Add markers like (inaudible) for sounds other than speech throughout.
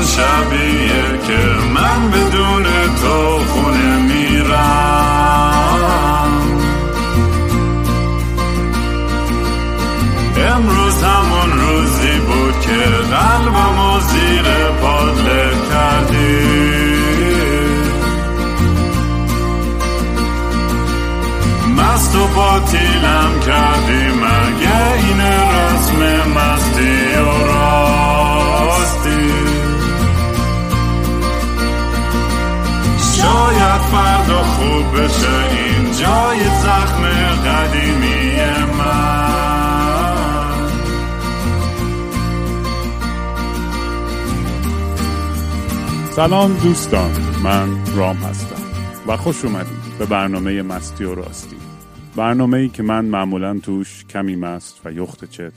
همون شبیه که من بدون سلام دوستان من رام هستم و خوش اومدید به برنامه مستی و راستی. برنامه ای که من معمولا توش کمی مست و یخت چت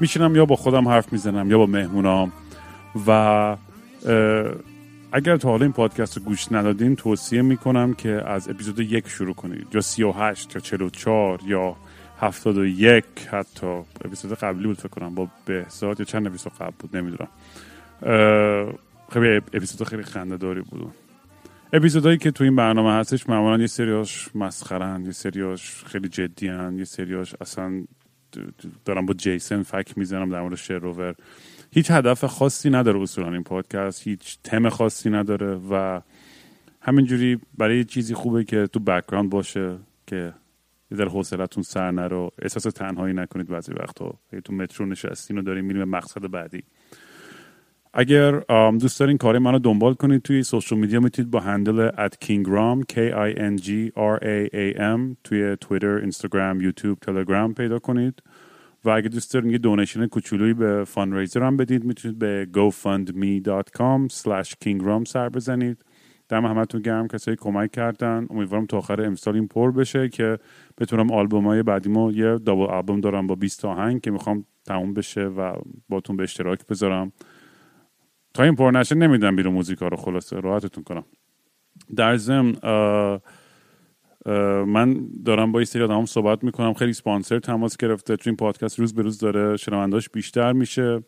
میشینم یا با خودم حرف می‌زنم یا با مهمونام. و اگر تا حالا این پادکست رو گوش ندادین توصیه می‌کنم که از اپیزود یک شروع کنید. یا 38 یا 44 یا 71 حتی اپیزود قبلی بود فکر کنم با بهزاد یا چند اپیزود قبل بود نمی‌دونم. خیلی اپیزود خیلی خنده داری بود. اپیزودهایی که تو این برنامه هستش معمولا یه سریاش مسخرن یه سریاش خیلی جدی هن. یه سریاش اصلا دارم با جیسن فک می‌زنم در مورد شر و ور هیچ هدف خاصی نداره اصولا این پادکست هیچ تم خاصی نداره و همینجوری برای یه چیزی خوبه که تو background باشه که یه ذره حوصلتون سر نره و احساس تنهایی نکنید بعضی وقتا. هی تو مترو نشستین و داریم میریم به مقصد بعدی. اگر دوست دارین کار منو دنبال کنید توی social media می‌تونید با handle at kingram k i n g r a a m توی توییتر، اینستاگرام، یوتیوب، تلگرام پیدا کنید. و اگه دوست دارین یه donation کوچولویی به fundraiser هم بدید می‌تونید به gofundme.com slash kingram سر بزنید. دم همتون گرم کسایی کمک کردن. امیدوارم تا آخر امسال این پر بشه که بتونم آلبوم های بعدیمو یه double آلبوم دارم با 20 آهنگ که می‌خوام تموم بشه و باتون به اشتراک بذارم. تا این پر نشه نمیدم بیرون موزیکا رو خلاصه راحتتون کنم. در ضمن من دارم با یه سری آدم صحبت می‌کنم. خیلی سپانسر تماس گرفته. چون این پادکست روز به روز داره شنونداش بیشتر میشه.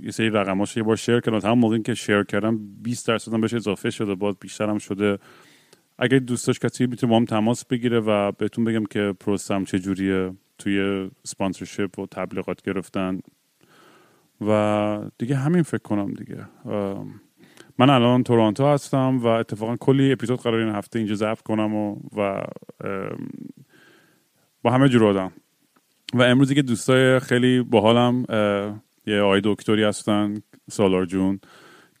یه سری رقماش یه بار شیر کردم. همون موقعی که شیر کردم 20 درصد هم بهش اضافه شده. باز بیشتر هم شده. اگه دوست داشت کسی می‌تونه با هم تماس بگیره و بهتون بگم که پروسم چجوریه توی سپانسرشپ و تبلیغات گرفتن. و دیگه همین فکر کنم دیگه. من الان تورنتو هستم و اتفاقا کلی اپیزود قرار این هفته اینجا ضبط کنم و, و با همه جور آدم. و امروز دیگه دوستای خیلی باحالم یه آقای دکتری هستن سالار جون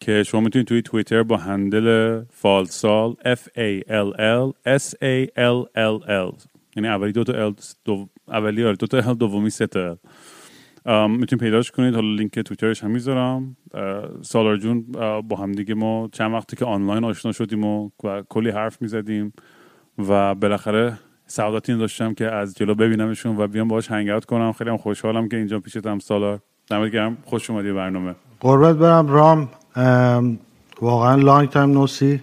که شما می‌تونید توی توییتر با هندل فالسال F A L L S A L L L. یعنی اولی دو تا L دو اولی آره دو تا L دومی سه تا می‌تونید پیداش کنید. حالا لینک توییترش هم می‌ذارم. سالار جون با هم دیگه ما چند وقتی که آنلاین آشنا شدیم و کلی حرف می‌زدیم و بالاخره سعادت این داشتم که از جلو ببینمشون و بیام باهاش هنگ کنم. خیلی هم خوشحالم که اینجا پیشتم سالار. دمت گرم. خوش اومدی به برنامه. قربت برم رام. ام، واقعا لانگ تایم نوسی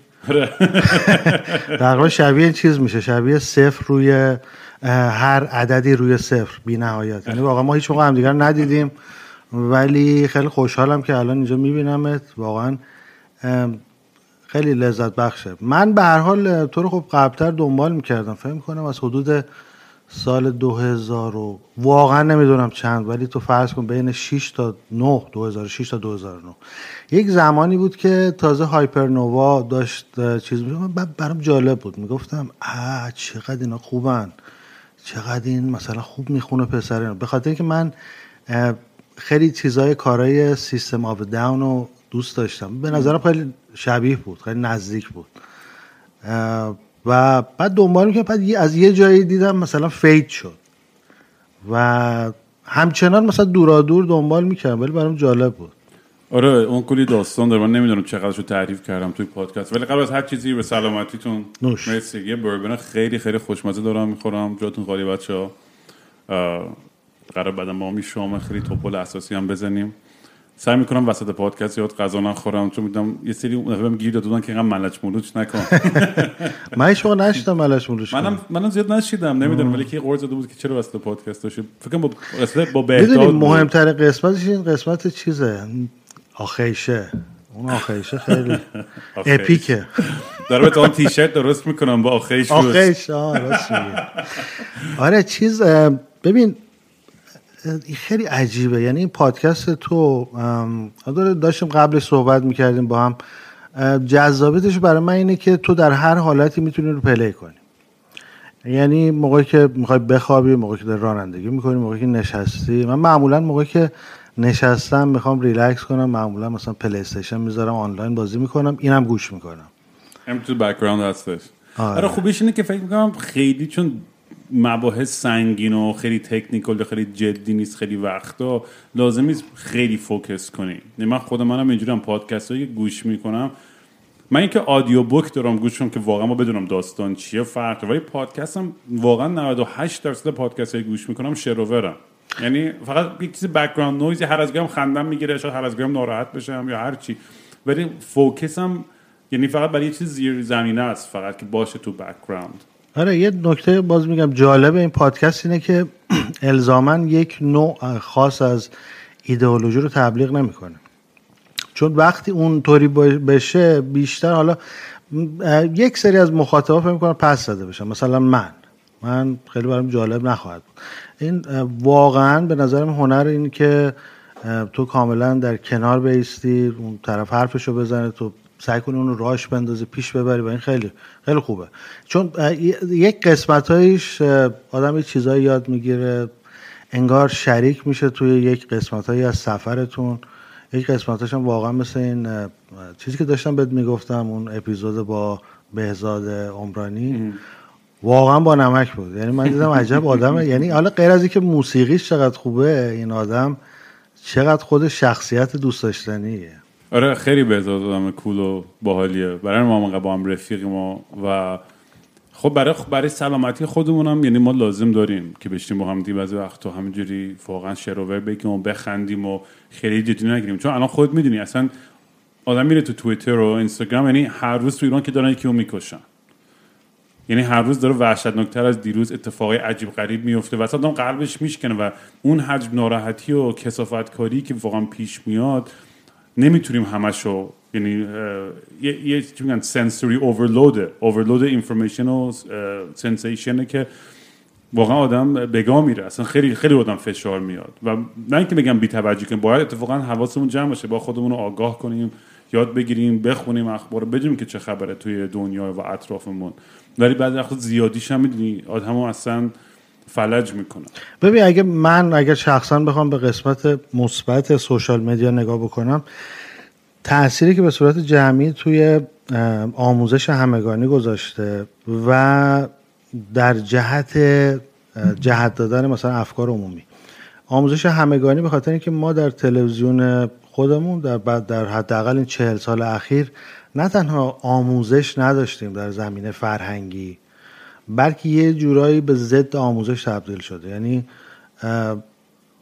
تقریبا شبیه چیز میشه. شبیه صفر روی هر عددی روی صفر بی نهایت. یعنی واقعا ما هیچ موقع همدیگر ندیدیم. ولی خیلی خوشحالم که الان اینجا میبینمت. واقعا خیلی لذت بخشه. من به هر حال تو رو خب قبلتر دنبال می‌کردم. فکر می‌کنم از حدود سال 2000 و واقعا نمی‌دونم چند ولی تو فرض کن بین 6 تا 9 2006 تا 2009 یک زمانی بود که تازه Hypernova داشت اه، چیز بعد برام جالب بود. می‌گفتم آ چقدر اینا خوبن. چقدر این مثلا خوب می‌خونه پسر به خاطر اینکه من خیلی چیزای کارهای System of a Down رو دوست داشتم. به نظرم خیلی شبیه بود خیلی نزدیک بود. و بعد دنبال می‌کنم بعد از یه جایی دیدم مثلا fade شد. و همچنان مثلا دورادور دنبال می‌کردم ولی برام جالب بود. آره اون کلی داستان داره. من نمی‌دونم چقدرشو تعریف کردم توی پادکست. ولی قبل از هر چیزی به سلامتیتون نوش. مرسی. یه بربن خیلی خیلی خوشمزه دارم می‌خورم. جاتون خالی بچه ها. قرار بعدم با ما شام خیلی توپل اساسی هم بزنیم. سعی می‌کنم وسط پادکست یاد غذا نخورم. چون می‌دونم یه سری اون دفعه گیر دادن که اینقدر ملچ ملوچ نکن. (laughs) من هیچ موقع نشیدم ملش مولوش منم. منم زیاد نشیدم. نمی‌دونم ولی که قرض داده بود که چرا وسط پادکست داشته فکر کنم با قصه با بهداد قسمتش این قسمت چیزه؟ آخیشه. اون آخیشه خیلی (laughs) آخیش. اپیکه. داره به اون تیشرت درست می‌کنم با آخیش آخیش راست میگی. آره چیز ببین خیلی عجیبه. یعنی این پادکست تو داشتیم قبلش صحبت می‌کردیم با هم. جذابیتش برای من اینه که تو در هر حالتی می‌تونی رو play کنی. یعنی موقعی که می‌خوای بخوابی موقعی که داری رانندگی می‌کنی موقعی که نشستی. من معمولا موقعی که نشستم می‌خوام ریلکس کنم معمولا مثلا PlayStation می‌ذارم آنلاین بازی می‌کنم اینم گوش می‌کنم هم تو background هستش آره. آره خوبیش اینه که فکر می‌کنم خیلی چون مباحث سنگین و خیلی technical و خیلی جدی نیست خیلی وقتا لازم نیست خیلی focus کنی یعنی من خود منم اینجوریم پادکست هایی گوش می‌کنم من اینکه audio book دارم گوش کنم که واقعا ما بدونم داستان چیه فرق. ولی پادکست هم واقعا 98 درصد پادکست های گوش می‌کنم شروورم یعنی فقط یک چیز background noise هر از گاهم خندم می‌گیره شاید هر از گاهم ناراحت بشم یا هر چی. ولی focus م یعنی فقط برای یه چیز زیر زمینه است فقط که باشه تو background آره یه نکته باز میگم جالب این پادکست اینه که (clears throat) الزاما یک نوع خاص از ایدئولوژی رو تبلیغ نمی‌کنه. چون وقتی اونطوری با- بشه بیشتر حالا یک سری از مخاطبا فکر می‌کنن پس زده بشن. مثلا من. من خیلی برام جالب نخواهد بود. این واقعا به نظرم هنر این که تو کاملا در کنار بیستی اون طرف حرفشو بزنه تو سعی کنی اون راش بندازی پیش ببری و این خیلی خیلی خوبه. چون یک قسمت آدم یه چیزایی یاد می‌گیره انگار شریک میشه توی یک قسمت از سفرتون. یک قسمتاش هم واقعا مثل این چیزی که داشتم بهت می‌گفتم اون اپیزود با بهزاد عمرانی. واقعا با نمک بود. یعنی من دیدم عجب آدمه. یعنی حالا غیر از اینکه موسیقیش چقدر خوبه این آدم چقدر خود شخصیت دوست داشتنیه. آره خیلی بهزاد آدم کول و باحالیه. برای ما موقع با هم رفیقیم و, و خب برای برای سلامتی خودمون هم یعنی ما لازم داریم که بشیم با هم دی بعضی وقتا همینجوری واقعا شروور بگیم و بخندیم و خیلی جدی نگیریم. چون الان خود می‌دونی اصلا آدم میره تو توییتر و اینستاگرام یعنی هر روز تو ایران که دارن یکی می‌کشن. یعنی هر روز داره وحشتناکتر از دیروز اتفاقای عجیب غریب میفته و آدم قلبش میشکنه و اون حجم ناراحتی و کسافت کاری که واقعا پیش میاد نمی‌تونیم همشو یعنی یه چی میگن سنسوری اوورلود اوورلود اینفورمیشن و سنسیشنه که واقعا آدم بگاه میره. اصلا خیلی خیلی آدم فشار میاد. و نه اینکه بگم بی توجهی کنیم باید اتفاقا حواسمون جمع باشه. با خودمون آگاه کنیم یاد بگیریم بخونیم اخبار بدونیم که چه خبره توی دنیا و اطرافمون. ولی بعد وقت زیادیش هم می‌دونی آدمو اصلا فلج می‌کنه ببین اگه من اگر شخصا بخوام به قسمت مثبت سوشال مدیا نگاه بکنم تأثیری که به صورت جمعی توی آموزش همگانی گذاشته و در جهت جهت دادن مثلا افکار عمومی. آموزش همگانی به خاطر اینکه ما در تلویزیون خودمون در بعد در حداقل این چهل سال اخیر نه تنها آموزش نداشتیم در زمینه فرهنگی بلکه یه جورایی به ضد آموزش تبدیل شده. یعنی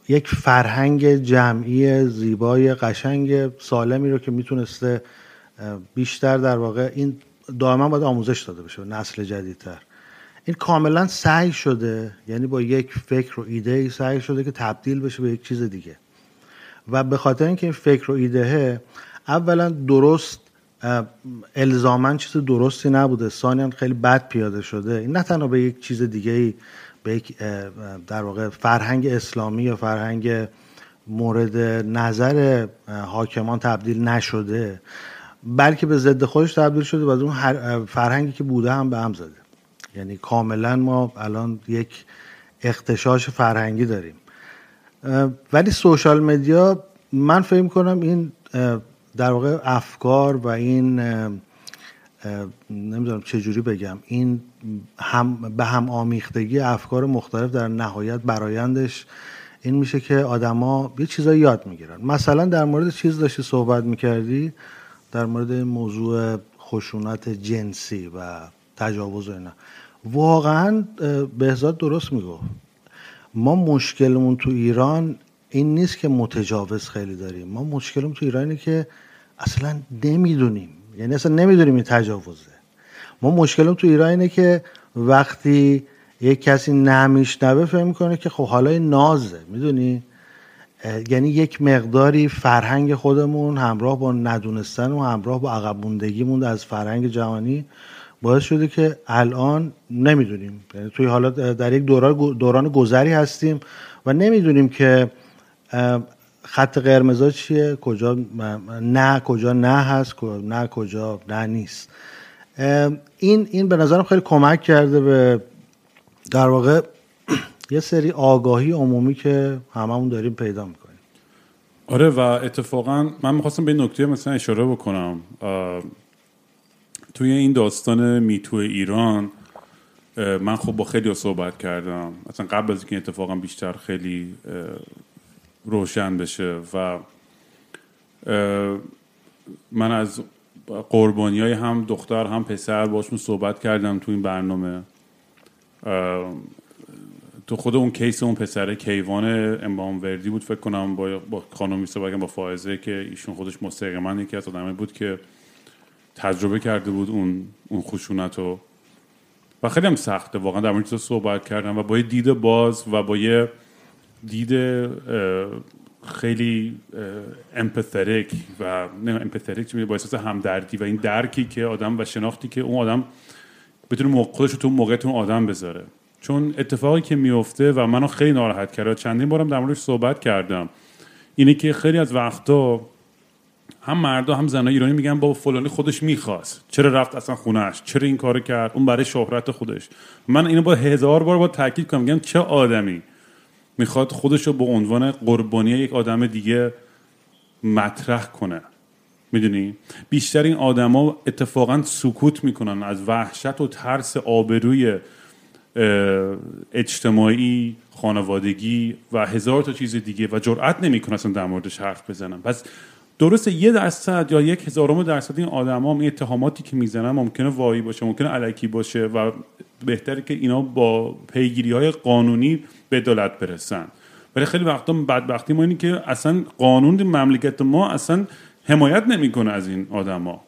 یک فرهنگ جمعی زیبای قشنگ سالمی رو که می‌تونسته بیشتر در واقع این دائما باید آموزش داده بشه نسل جدیدتر. این کاملا سعی شده یعنی با یک فکر و ایده ای سعی شده که تبدیل بشه به یک چیز دیگه. و به خاطر اینکه این فکر و ایدهه اولا درست الزاما چیز درستی نبوده. ثانیا خیلی بد پیاده شده. این نه تنها به یک چیز دیگه ای به یک در واقع فرهنگ اسلامی یا فرهنگ مورد نظر حاکمان تبدیل نشده بلکه به ضد خودش تبدیل شده و از اون فرهنگی که بوده هم به هم زده. یعنی کاملا ما الان یک اختشاش فرهنگی داریم. ولی سوشال مدیا من فکر کنم این در واقع افکار و این نمی‌دونم چجوری بگم این هم به هم آمیختگی افکار مختلف در نهایت برایندش این میشه که آدما یه چیزایی یاد می‌گیرن. مثلا در مورد چیز داشتی صحبت می‌کردی؟ در مورد موضوع خشونت جنسی و تجاوز و اینا. واقعا بهزاد درست می‌گفت. ما مشکلمون تو ایران این نیست که متجاوز خیلی داریم. ما مشکلم تو ایران که اصلا نمی‌دونیم. یعنی اصلا نمی‌دونیم این تجاوزه. ما مشکلم تو ایران اینه که وقتی یک کسی نمیشنوه فکر می‌کنه که خب حالا نازه. می‌دونی؟ یعنی یک مقداری فرهنگ خودمون همراه با ندونستن و همراه با عقب موندگیمون از فرهنگ جهانی باعث شده که الان نمی‌دونیم. یعنی توی حالا در یک دوران گذری هستیم و نمی‌دونیم که خط قرمزا چیه؟ کجا نه کجا نه هست نه کجا نه نیست. این این به نظرم خیلی کمک کرده به در واقع (clears throat) یه سری آگاهی عمومی که هممون داریم پیدا می‌کنیم. آره و اتفاقا من می‌خواستم به این نکته مثلا اشاره بکنم. توی این داستان میتو ایران من خب با خیلی صحبت کردم. اصلا قبل از اینکه اتفاقا بیشتر خیلی روشن بشه و من از قربانی های هم دختر هم پسر باشون صحبت کردم تو این برنامه. تو خود اون کیس اون پسره کیوان امام وردی بود فکر کنم با با خانم با فائزه که ایشون خودش مستقیما یکی از آدمایی بود که تجربه کرده بود اون اون خشونت رو و خیلی هم سخته واقعا در مورد صحبت کردم و با یه دید باز و با یه دید خیلی امپاتریک و نه امپاتریک با احساس همدردی و این درکی که آدم و شناختی که اون آدم بتونه خودش تو موقع اون آدم بذاره. چون اتفاقی که میفته و منو خیلی ناراحت کرده چندین بارم در موردش صحبت کردم اینه که خیلی از وقتا هم مردا هم زنای ایرانی میگن با فلانی خودش می‌خواست. چرا رفت اصلا خونهش چرا این کارو کرد؟ اون برای شهرت خودش. من اینو با هزار بار با تاکید کنم میگم چه آدمی؟ می‌خواد خودش رو به عنوان قربانی یک آدم دیگه مطرح کنه. می‌دونی؟ بیشتر این آدما اتفاقا سکوت می‌کنن از وحشت و ترس آبروی اجتماعی خانوادگی و هزار تا چیز دیگه و جرئت نمی‌کنن اصلا در موردش حرف بزنن. پس درسته یه درصد یا یک هزارم درصد این آدما این اتهاماتی که می‌زنن ممکنه وایی باشه ممکنه علکی باشه و بهتره که اینا با پیگیری های قانونی به دولت برسن. ولی خیلی وقتا بدبختی ما اینه که اصلا قانون مملکت ما اصلا حمایت نمی‌کنه از این آدما.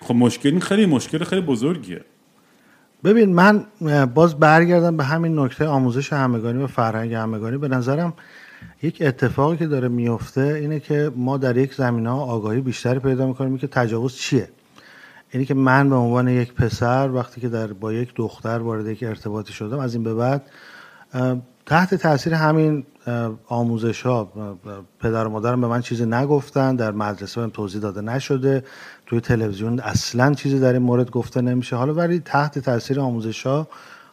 خب مشکل خیلی مشکل خیلی بزرگیه. ببین من باز برگردم به همین نکته آموزش همگانی و فرهنگ همگانی. به نظرم یک اتفاقی که داره میفته اینه که ما در یک زمینه ها آگاهی بیشتری پیدا می‌کنیم که تجاوز چیه. اینی که من به عنوان یک پسر وقتی که در با یک دختر وارد یک ارتباطی شدم از این به بعد تحت تاثیر همین آموزش ها پدر و مادرم به من چیزی نگفتن در مدرسه بهم توضیح داده نشده. توی تلویزیون اصلا چیزی در این مورد گفته نمیشه. حالا ولی تحت تاثیر آموزش ها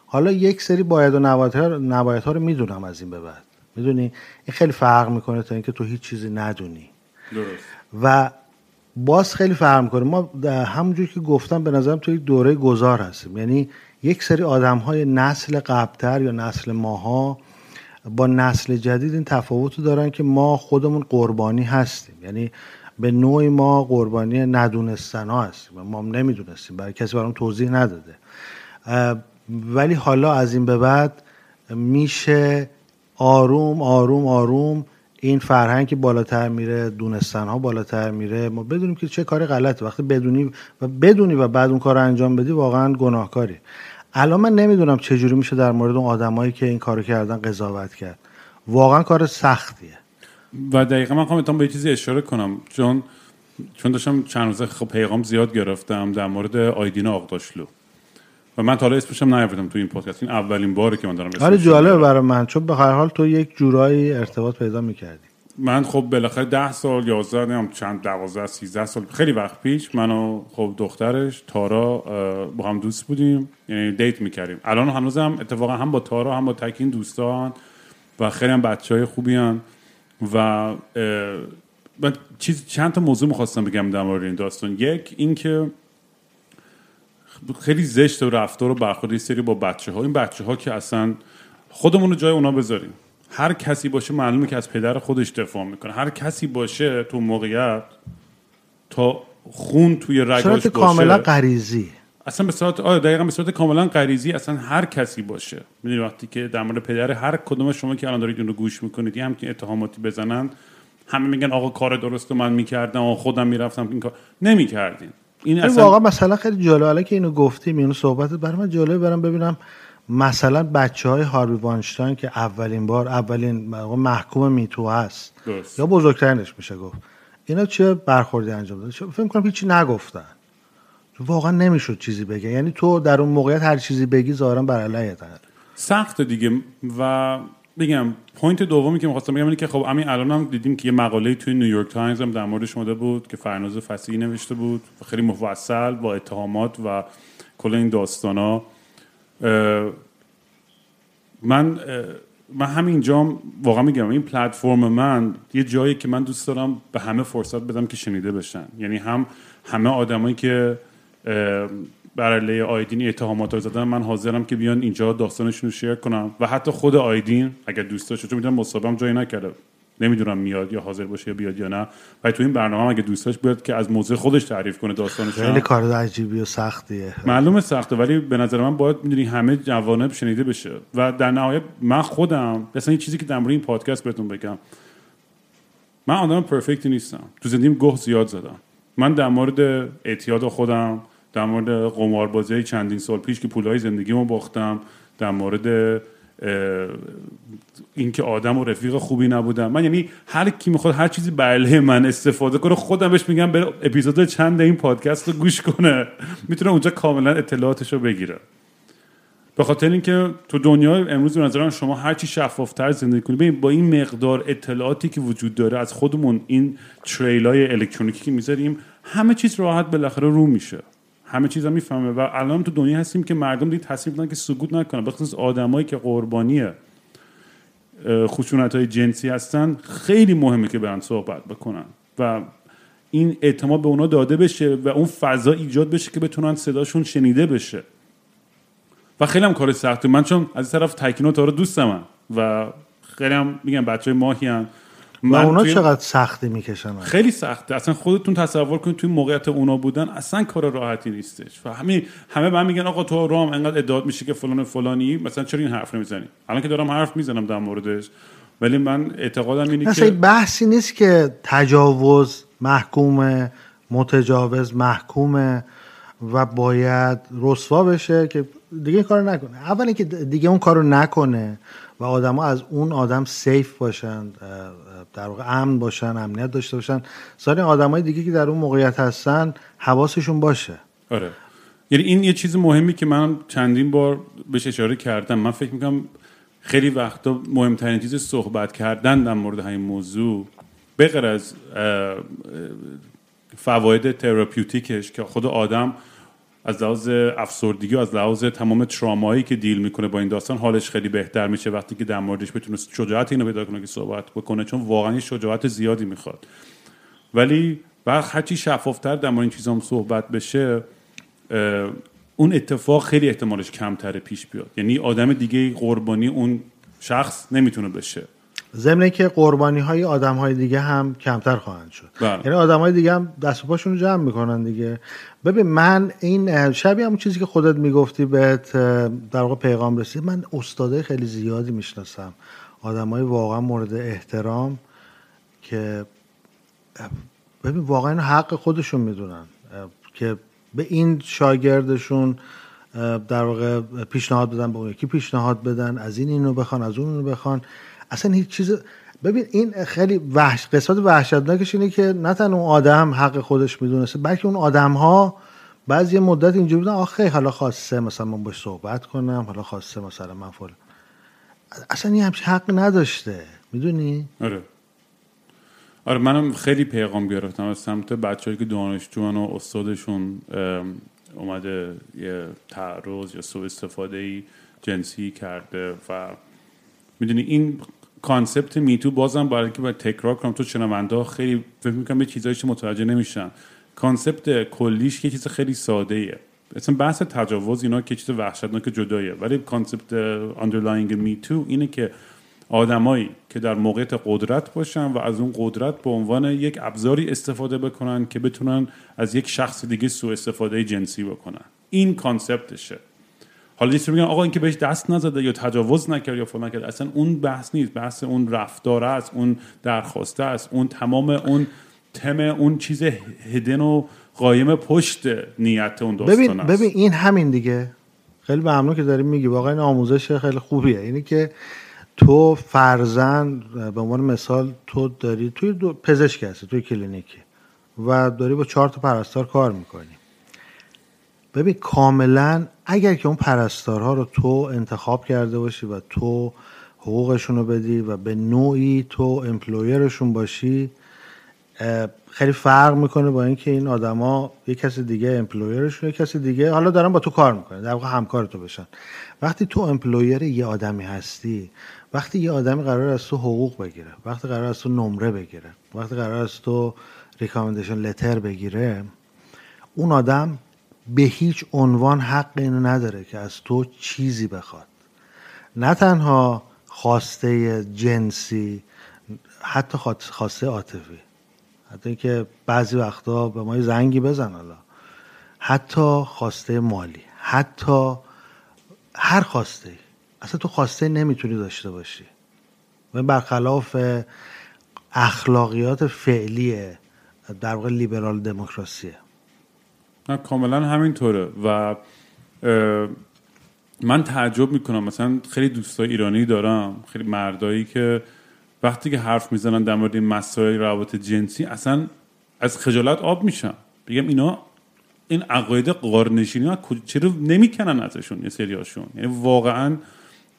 حالا یک سری باید و نباید ها رو می‌دونم از این به بعد. می‌دونی؟ این خیلی فرق می‌کنه تا اینکه تو هیچ چیزی ندونی. درست. و باز خیلی فرق می‌کنه. ما همونجور که گفتم به نظرم توی دوره گذار هستیم. یعنی یک سری آدم های نسل قبلتر یا نسل ماها با نسل جدید این تفاوت دارن که ما خودمون قربانی هستیم. یعنی به نوعی ما قربانی ندونستن ها هستیم ما هم نمی‌دونستیم. برای کسی برام توضیح نداده. ولی حالا از این به بعد میشه آروم آروم آروم این فرهنگ که بالاتر میره دونستن ها بالاتر میره. ما بدونیم که چه کار غلطه. وقتی بدونی و بدونی و بعد اون کار رو انجام بدی واقعا گناهکاری. الان من نمی‌دونم چه جوری میشه در مورد اون آدمایی که این کارو کردن قضاوت کرد. واقعا کار سختیه. و دقیقا من خواهم به چیزی اشاره کنم. چون چون داشتم چند روزه خب پیغام زیاد گرفتم در مورد آیدین آقداشلو. و من تا حالا اسمش هم نیاوردم تو این پادکست. این اولین باره که من دارم آره جالبه برای من. چون به هر حال تو یک جورایی ارتباط پیدا می‌کردی. من خب بالاخره ده سال یازده نیم چند دوازده سیزده سال خیلی وقت پیش من خب دخترش تارا با هم دوست بودیم یعنی دیت می‌کردیم. الان هنوز هم اتفاقا هم با تارا هم با تکین دوستان و خیلی هم بچه های خوبی هن و من چیز چند تا موضوع می‌خواستم بگم در مورد این داستان. یک اینکه خیلی زشت و رفتار و برخورد سری با بچه ها این بچه ها که اصلا خودمون رو جای اونا بذاریم. هر کسی باشه معلومه که از پدر خودش دفاع می‌کنه. هر کسی باشه تو موقعیت تا خون توی رگاش باشه کاملا غریزی. اصلا به صورت آره دقیقا به صورت کاملا غریزی اصلا هر کسی باشه. می‌دونی وقتی که در مورد پدر هر کدوم شما که الان دارید اون رو گوش می‌کنید یه همچین اتهاماتی بزنن همه میگن آقا کار درست رو من می‌کردم آقا خودم می‌رفتم این کار. نمی‌کردین. این اصلا واقعا مثلا خیلی جالب که اینو گفتیم اینو صحبت برای من جالب برم ببینم مثلا بچه های هاروی وانشتاین که اولین بار اولین محکوم Me Too هست درست. یا بزرگترینش میشه گفت اینا چه برخوردی انجام داده فکر کنم هیچی نگفتن. واقعا نمی‌شد چیزی بگه یعنی تو در اون موقعیت هر چیزی بگی ظاهرا بر علیه سخت دیگه. و بگم point دومی که می‌خواستم بگم اینه که خب همین الان هم دیدیم که یه مقاله توی نیویورک تایمز هم در موردش اومده بود که فرناز فسیحی نوشته بود. خیلی مفصل با اتهامات و کل این داستانا. من من همینجا واقعا میگم این پلتفرم من یه جایی که من دوست دارم به همه فرصت بدم که شنیده بشن. یعنی هم همه آدمایی که اه، بر علیه آیدین اتهامات زدن من حاضرم که بیان اینجا داستانشون رو شیر کنم. و حتی خود آیدین اگر دوست داشته چون می‌دونم مصاحبم جایی نکرده. نمی‌دونم میاد یا حاضر باشه یا بیاد یا نه. و تو این برنامه هم اگه دوست داشت بیاد که از موضوع خودش تعریف کنه داستانش. خیلی کار عجیبی و سختیه. معلومه سخته ولی به نظر من باید می‌دونی همه جوانب شنیده بشه. و در نهایت من خودم مثلا چیزی که در این پادکست بهتون بگم. من آدم پرفکتی نیستم. تو زندگیم گه زیاد زدم. من در مورد اعتیاد خودم در مورد قماربازی چندین سال پیش که پولهای زندگیمو باختم در مورد اینکه آدم و رفیق خوبی نبودم. من یعنی هر کی می‌خواد هر چیزی بر علیه من استفاده کنه خودم بهش میگم بره اپیزود چند این پادکست رو گوش کنه. می‌تونه اونجا کاملا اطلاعاتش رو بگیره. به خاطر اینکه تو دنیای امروز به نظر من شما هر چی شفافتر زندگی کنید ببین با این مقدار اطلاعاتی که وجود داره از خودمون این تریلای الکترونیکی که می‌ذاریم همه چیز راحت بالاخره رو میشه. همه چیز هم می‌فهمه و الان تو دنیا هستیم که مردم دیگه تصمیم دارن که سکوت نکنن. بخصوص آدمایی که قربانی خشونت های جنسی هستن خیلی مهمه که برن صحبت بکنن و این اعتماد به اونا داده بشه و اون فضا ایجاد بشه که بتونن صداشون شنیده بشه. و خیلی هم کار سخته. من چون از این طرف تکینو رو دوستم و خیلی هم میگم بچه ماهی هم و من اونا توی- چقدر سختی می‌کشن؟ خیلی سخته. اصلا خودتون تصور کنید توی موقعیت اونا بودن اصلا کار راحتی نیستش. و همه به من میگن آقا تو رام انقدر ادعات میشه که فلان و فلانی مثلا چرا این حرف نمی‌زنی؟ الان که دارم حرف می‌زنم در موردش. ولی من اعتقادم اینه که بحثی نیست که تجاوز محکومه متجاوز محکومه و باید رسوا بشه که دیگه این کارو نکنه. اول اینکه دیگه اون کارو نکنه و آدما از اون آدم سیف باشن در واقع امن باشن امنیت داشته باشن. سال آدمای دیگه که در اون موقعیت هستن حواسشون باشه. آره. یعنی این یه چیز مهمی که من چندین بار بهش اشاره کردم. من فکر می‌کنم خیلی وقتا مهمترین چیز صحبت کردن در مورد همین موضوع بغیر از فواید تراپیوتیکش که خود آدم از لحاظ افسردگی و از لحاظ تمام ترامایی که دیل می‌کنه با این داستان حالش خیلی بهتر میشه وقتی که در موردش بتونه شجاعت اینو پیدا کنه که صحبت بکنه چون واقعا شجاعت زیادی می‌خواد. ولی وقت هرچی شفافتر در مورد این چیزا هم صحبت بشه اون اتفاق خیلی احتمالش کمتر پیش بیاد. یعنی آدم دیگه قربانی اون شخص نمی‌تونه بشه. ضمن که قربانی های آدم های دیگه هم کمتر خواهند شد. بله. یعنی آدم های دیگه هم دست و پاشون رو جمع می‌کنن دیگه. ببین من این شبیه همون چیزی که خودت می‌گفتی بهت در واقع پیغام رسید. من استادای خیلی زیادی می‌شناسم. آدم های واقعا مورد احترام که ببین واقعا حق خودشون می‌دونن. که به این شاگردشون در واقع پیشنهاد بدن به اون یکی پیشنهاد بدن از این اینو بخوان از اون اینو بخوان. اصلا هیچ چیز ببین این خیلی وحش قسمت وحشتناکش اینه که نه تنها اون آدم حق خودش می‌دونسته بلکه اون آدم ها بعضی مدت اینجوری بودن آخه حالا خواسته مثلا من باش صحبت کنم حالا خواسته مثلا من فلان. اصلا این همچین حق نداشته. می‌دونی؟ آره. آره منم خیلی پیغام گرفتم از سمت بچه‌ای که دانشجوان و استادشون اومده یه تعرض یا سوء استفاده جنسی کرده و می‌دونی این concept Me Too بازم برای اینکه باید تکرار کنم تو شنونده خیلی فکر می‌کنم به چیزایش متوجه نمیشن. concept کلیش که چیز خیلی ساده ایه اصلا بحث تجاوز اینا که چیز وحشتناک جداییه. ولی concept underlying میتو اینه که آدمایی که در موقعیت قدرت باشن و از اون قدرت به عنوان یک ابزاری استفاده بکنن که بتونن از یک شخص دیگه سوء استفاده جنسی بکنن. این کانسپتشه. حالا یه میگن آقا اینکه بهش دست نزده یا تجاوز نکرد یا فلان نکرد. اصلا اون بحث نیست. بحث اون رفتار است اون درخواسته است اون تمام اون تم اون چیز هدن و قایم پشت نیت اون داستان ببین ببین این همین دیگه. خیلی ممنون که داری میگی واقعا این آموزش خیلی خوبیه. اینی که تو فرزن به عنوان مثال تو داری توی پزشک هستی توی کلینیکی و داری با چهار تا پرستار کار می‌کنی. ببین کاملا اگر که اون پرستارها رو تو انتخاب کرده باشی و تو حقوقشون رو بدی و به نوعی تو امپلویرشون باشی خیلی فرق می‌کنه با اینکه این آدما یه کسی دیگه employer شون یه کسی دیگه حالا دارن با تو کار می‌کنه در واقع همکار تو بشن. وقتی تو employer یه آدمی هستی وقتی یه آدمی قرار از تو حقوق بگیره وقتی قرار از تو نمره بگیره وقتی قرار از تو recommendation letter بگیره اون آدم به هیچ عنوان حق اینو نداره که از تو چیزی بخواد. نه تنها خواسته جنسی حتی خواست- خواسته عاطفی. حتی اینکه بعضی وقتا به ما زنگی بزن حالا. حتی خواسته مالی. حتی هر خواسته. اصلا تو خواسته نمی‌تونی داشته باشی. و برخلاف اخلاقیات فعلی در واقع لیبرال دموکراسیه. نه کاملا همینطوره. و من تعجب می‌کنم. مثلا خیلی دوستای ایرانی دارم خیلی مردایی که وقتی که حرف می‌زنن در مورد مسائل روابط جنسی اصلا از خجالت آب میشن. بگم اینا این عقاید قارنشینی ها چرا نمی‌کنن ازشون یه سریاشون؟ یعنی واقعا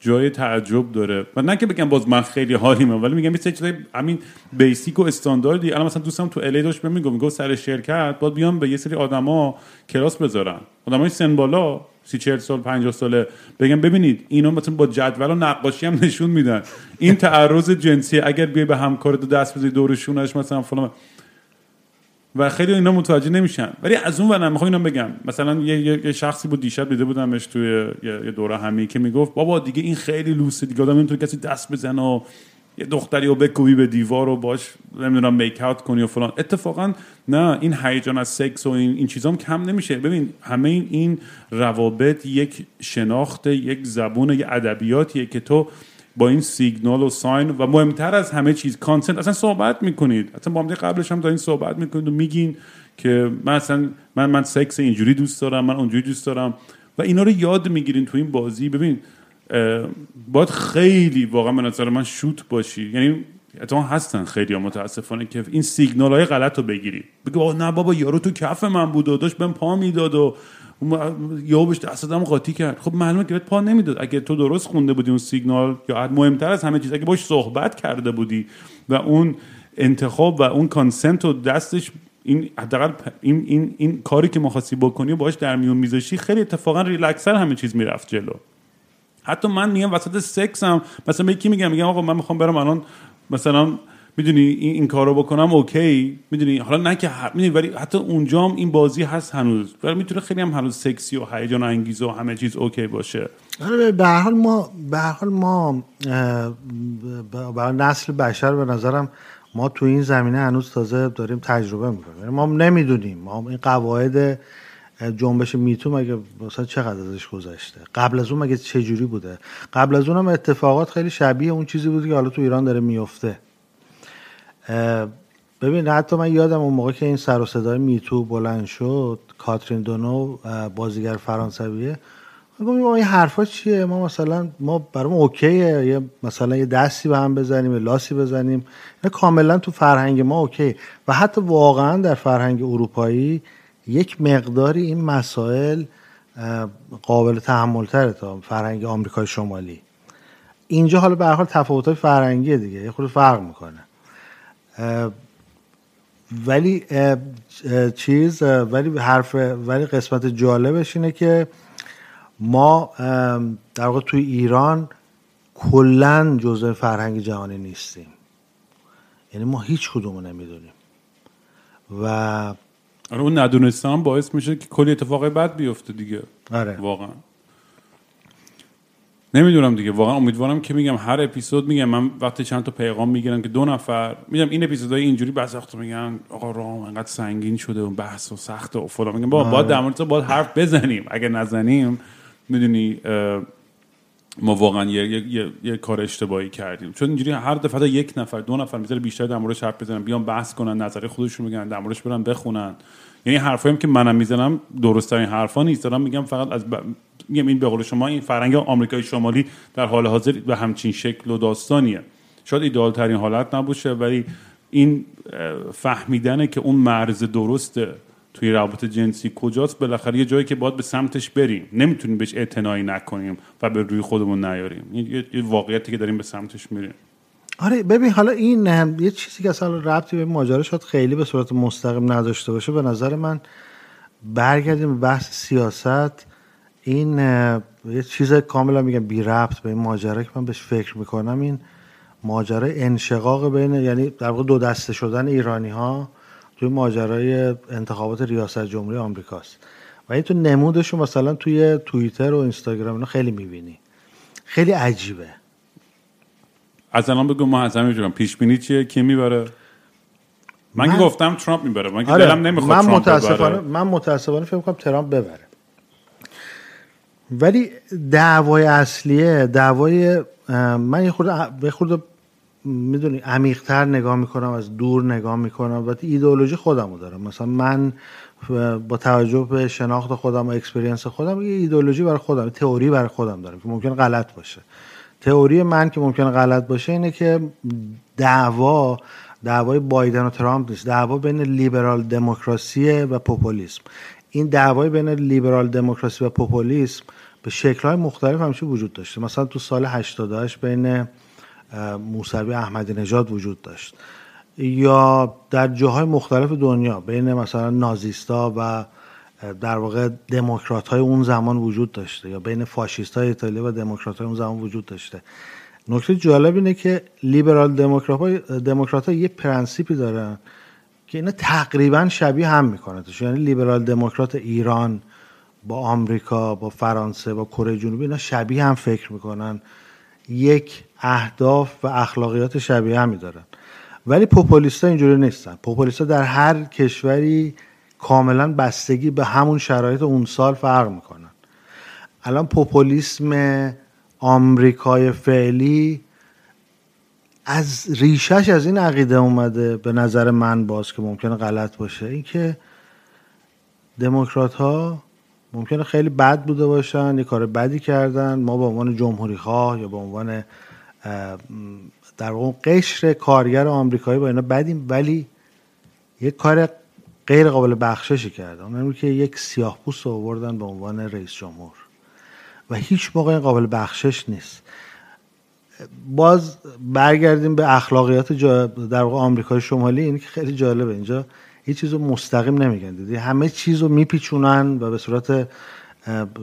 جای تعجب داره. و نه که بگم باز من خیلی حالیمه ولی میگم یه چیزای همین بیسیک و استانداردی. الان مثلا دوستم تو الی داشت بهم می‌گفت می‌گفت سر شرکت باید بیام به یه سری آدما کلاس بذارن. آدمای سن بالا سی چهل سال 50 ساله بگم ببینید اینا مثلا با جدول و نقاشی هم نشون میدن. این تعرض جنسی اگر بیای به همکارت دست بزنی دورشونش مثلا فلان. و خیلی اینا متوجه نمیشن. ولی از اون ور می‌خوام اینا بگم. مثلا یه, یه, شخصی بود دیشب دیده بودمش توی یه دوره همی که می‌گفت بابا دیگه این خیلی لوسه دیگه آدم نمی‌تونه کسی دست بزنه و یه دختری رو بکوبی به دیوار و باش نمی‌دونم میک اوت کنی و فلان. اتفاقا نه این هیجان از سکس و این, این چیزام کم نمیشه. ببین همه این, این روابط یک شناخت یک زبون یک ادبیاتیه که تو با این سیگنال و ساین و مهمتر از همه چیز کانسنت اصلا صحبت می‌کنید. اصلا با هم قبلش هم دارین صحبت می‌کنید و میگین که من اصلا من من سکس اینجوری دوست دارم من اونجوری دوست دارم. و اینا رو یاد می‌گیرین تو این بازی. ببین باید خیلی واقعا به نظر من شوت باشی. یعنی اتفاقا هستن خیلی متاسفانه که این سیگنال های غلط رو بگیری. بگو نه بابا یارو تو کف من بود و داشت بهم پا می‌داد و بهش دست دادم قاطی کرد. خب معلومه که بهت پا نمی‌داد. اگه تو درست خونده بودی اون سیگنال یا مهمتر از همه چیز اگه باش صحبت کرده بودی و اون انتخاب و اون consent و دستش این حداقل این, این, این کاری که مخواستی بکنی و باش در میون میذاشی خیلی اتفاقا ریلکسر همه چیز می‌رفت جلو. حتی من میگم وسط سکس مثلا به یکی میگم؟ میگم آقا من می‌خوام برم الان مثلا می‌دونی این, این کارو بکنم okay. می‌دونی؟ حالا نه که ه- می‌دونی ولی حتی اونجا هم این بازی هست هنوز. ولی می‌تونه خیلی هم هنوز سکسی و هیجان انگیز و همه چیز okay باشه. آره به هر حال ما به هر حال ما برای نسل بشر به نظرم ما تو این زمینه هنوز تازه داریم تجربه می‌کنیم. یعنی ما نمی‌دونیم. ما این قواعد جنبش میتو مگه مثلا چقدر ازش گذشته؟ قبل از اون مگه چه جوری بوده؟ قبل از اون هم اتفاقات خیلی شبیه اون چیزی بود که حالا تو ایران داره میفته ببین حتی من یادم اون موقع که این سر و صدای میتو بلند شد کاترین دونو بازیگر فرانسویه گفتم این حرفا چیه؟ ما مثلا ما برام اوکیه یه مثلا یه دستی به هم بزنیم یه لاسی بزنیم اینا کاملا تو فرهنگ ما اوکی. و حتی واقعا در فرهنگ اروپایی یک مقداری این مسائل قابل تحمل تره تا فرهنگ آمریکای شمالی. اینجا حالا به هر حال تفاوت‌های فرهنگی دیگه یه خورده فرق می‌کنه. ولی اه، اه، چیز اه، ولی حرف ولی قسمت جالبش اینه که ما در واقع توی ایران کلا جزء فرهنگ جهانی نیستیم. یعنی ما هیچ کدومو نمی‌دونیم. و آره اون ندونستان باعث میشه که کلی اتفاقای بد بیفته دیگه. آره. واقعا. نمی‌دونم دیگه. واقعا امیدوارم که میگم هر اپیزود میگم من وقتی چند تا پیغام می‌گیرم که دو نفر میگم این اپیزودهای اینجوری بعضی وقتا میگن آقا رام انقدر سنگین شده و بحث و سخت و فلان. میگم با باید در مورد باید حرف بزنیم. اگه نزنیم می‌دونی ما واقعا یه, یه،, یه،, یه کار اشتباهی کردیم. چون اینجوری هر دفعه یک نفر دو نفر می‌ذاره بیشتر در موردش حرف بزنن بیان بحث کنن نظر خودشون میگن در موردش برن بخونن. یعنی حرفایی که منم می‌زنم درست این حرفا نیست. دارم میگم فقط از ب... میگم این به قول شما این فرنگ آمریکای شمالی در حال حاضر به همچین شکل و داستانیه. شاید ایدال ترین حالت نباشه ولی این فهمیدنه که اون مرز درسته توی روابط جنسی کجاست. بالاخره یه جایی که باید به سمتش بریم. نمی‌تونیم بهش اعتنایی نکنیم و به روی خودمون نیاریم. یه واقعیتی که داریم به سمتش میریم. آره ببین حالا این یه چیزی که اصلا ربطی به ماجرا شاید خیلی به صورت مستقیم نداشته باشه به نظر من برگردیم به بحث سیاست. این یه چیز کاملا میگم بی ربط به این ماجرا که من بهش فکر می‌کنم این ماجرای انشقاق بین یعنی در واقع دو دسته شدن ایرانی ها توی ماجرای انتخابات ریاست جمهوری آمریکاست. و این تو نمودش مثلا توی توییتر و اینستاگرام اینا خیلی می‌بینی. خیلی عجیبه. از الان بگو ما از همین پیش بینی چیه؟ کی می‌بره؟ من, من گفتم ترامپ می‌بره. من آره. دلم نمی‌خواد من متاسفانه من متاسفانه فکر کنم ترامپ ببره. ولی دعوای اصلیه دعوای من یه خورده خورده می‌دونی عمیقتر نگاه می‌کنم از دور نگاه می‌کنم. و ایدئولوژی خودمو دارم. مثلا من با توجه به شناخت خودم و experience خودم یه ایدئولوژی برای خودم تئوری برای خودم دارم که ممکن غلط باشه. تئوری من که ممکن غلط باشه اینه که دعوا دعوای بایدن و ترامپ نیست. دعوا بین لیبرال دموکراسی و پوپولیسم. این دعوای بین لیبرال دموکراسی و پوپولیسم به شکل‌های مختلف همیشه وجود داشته. مثلا تو سال 88 بین موسوی احمدی نژاد وجود داشت. یا در جاهای مختلف دنیا بین مثلا نازیستا و در واقع دموکرات های اون زمان وجود داشته یا بین فاشیست های ایتالیا و دموکرات های اون زمان وجود داشته. نکته جالب اینه که لیبرال دموکرات ها یه پرنسیپی دارن که اینا تقریبا شبیه هم می‌کنه یعنی لیبرال دموکرات ایران با آمریکا با فرانسه با کره جنوبی اینا شبیه هم فکر می‌کنن. یک اهداف و اخلاقیات شبیه همی دارن. ولی پوپولیستا اینجوری نیستن. پوپولیستا در هر کشوری کاملا بستگی به همون شرایط اون سال فرق می‌کنن الان پوپولیسم آمریکای فعلی از ریشش از این عقیده اومده به نظر من باز که ممکنه غلط باشه اینکه دموکرات ها ممکنه خیلی بد بوده باشن یه کار بدی کردن ما به عنوان جمهوری خواه یا به عنوان در واقع قشر کارگر آمریکایی با اینا بدیم ولی یک کار غیر قابل بخششی کردن اون که یک سیاه پوست آوردن به عنوان رئیس جمهور. و هیچ موقع قابل بخشش نیست. باز برگردیم به اخلاقیات در واقع آمریکای شمالی. این که خیلی جالبه. اینجا هیچ چیزو مستقیم نمیگن. دیدی؟ همه چیزو میپیچونن و به صورت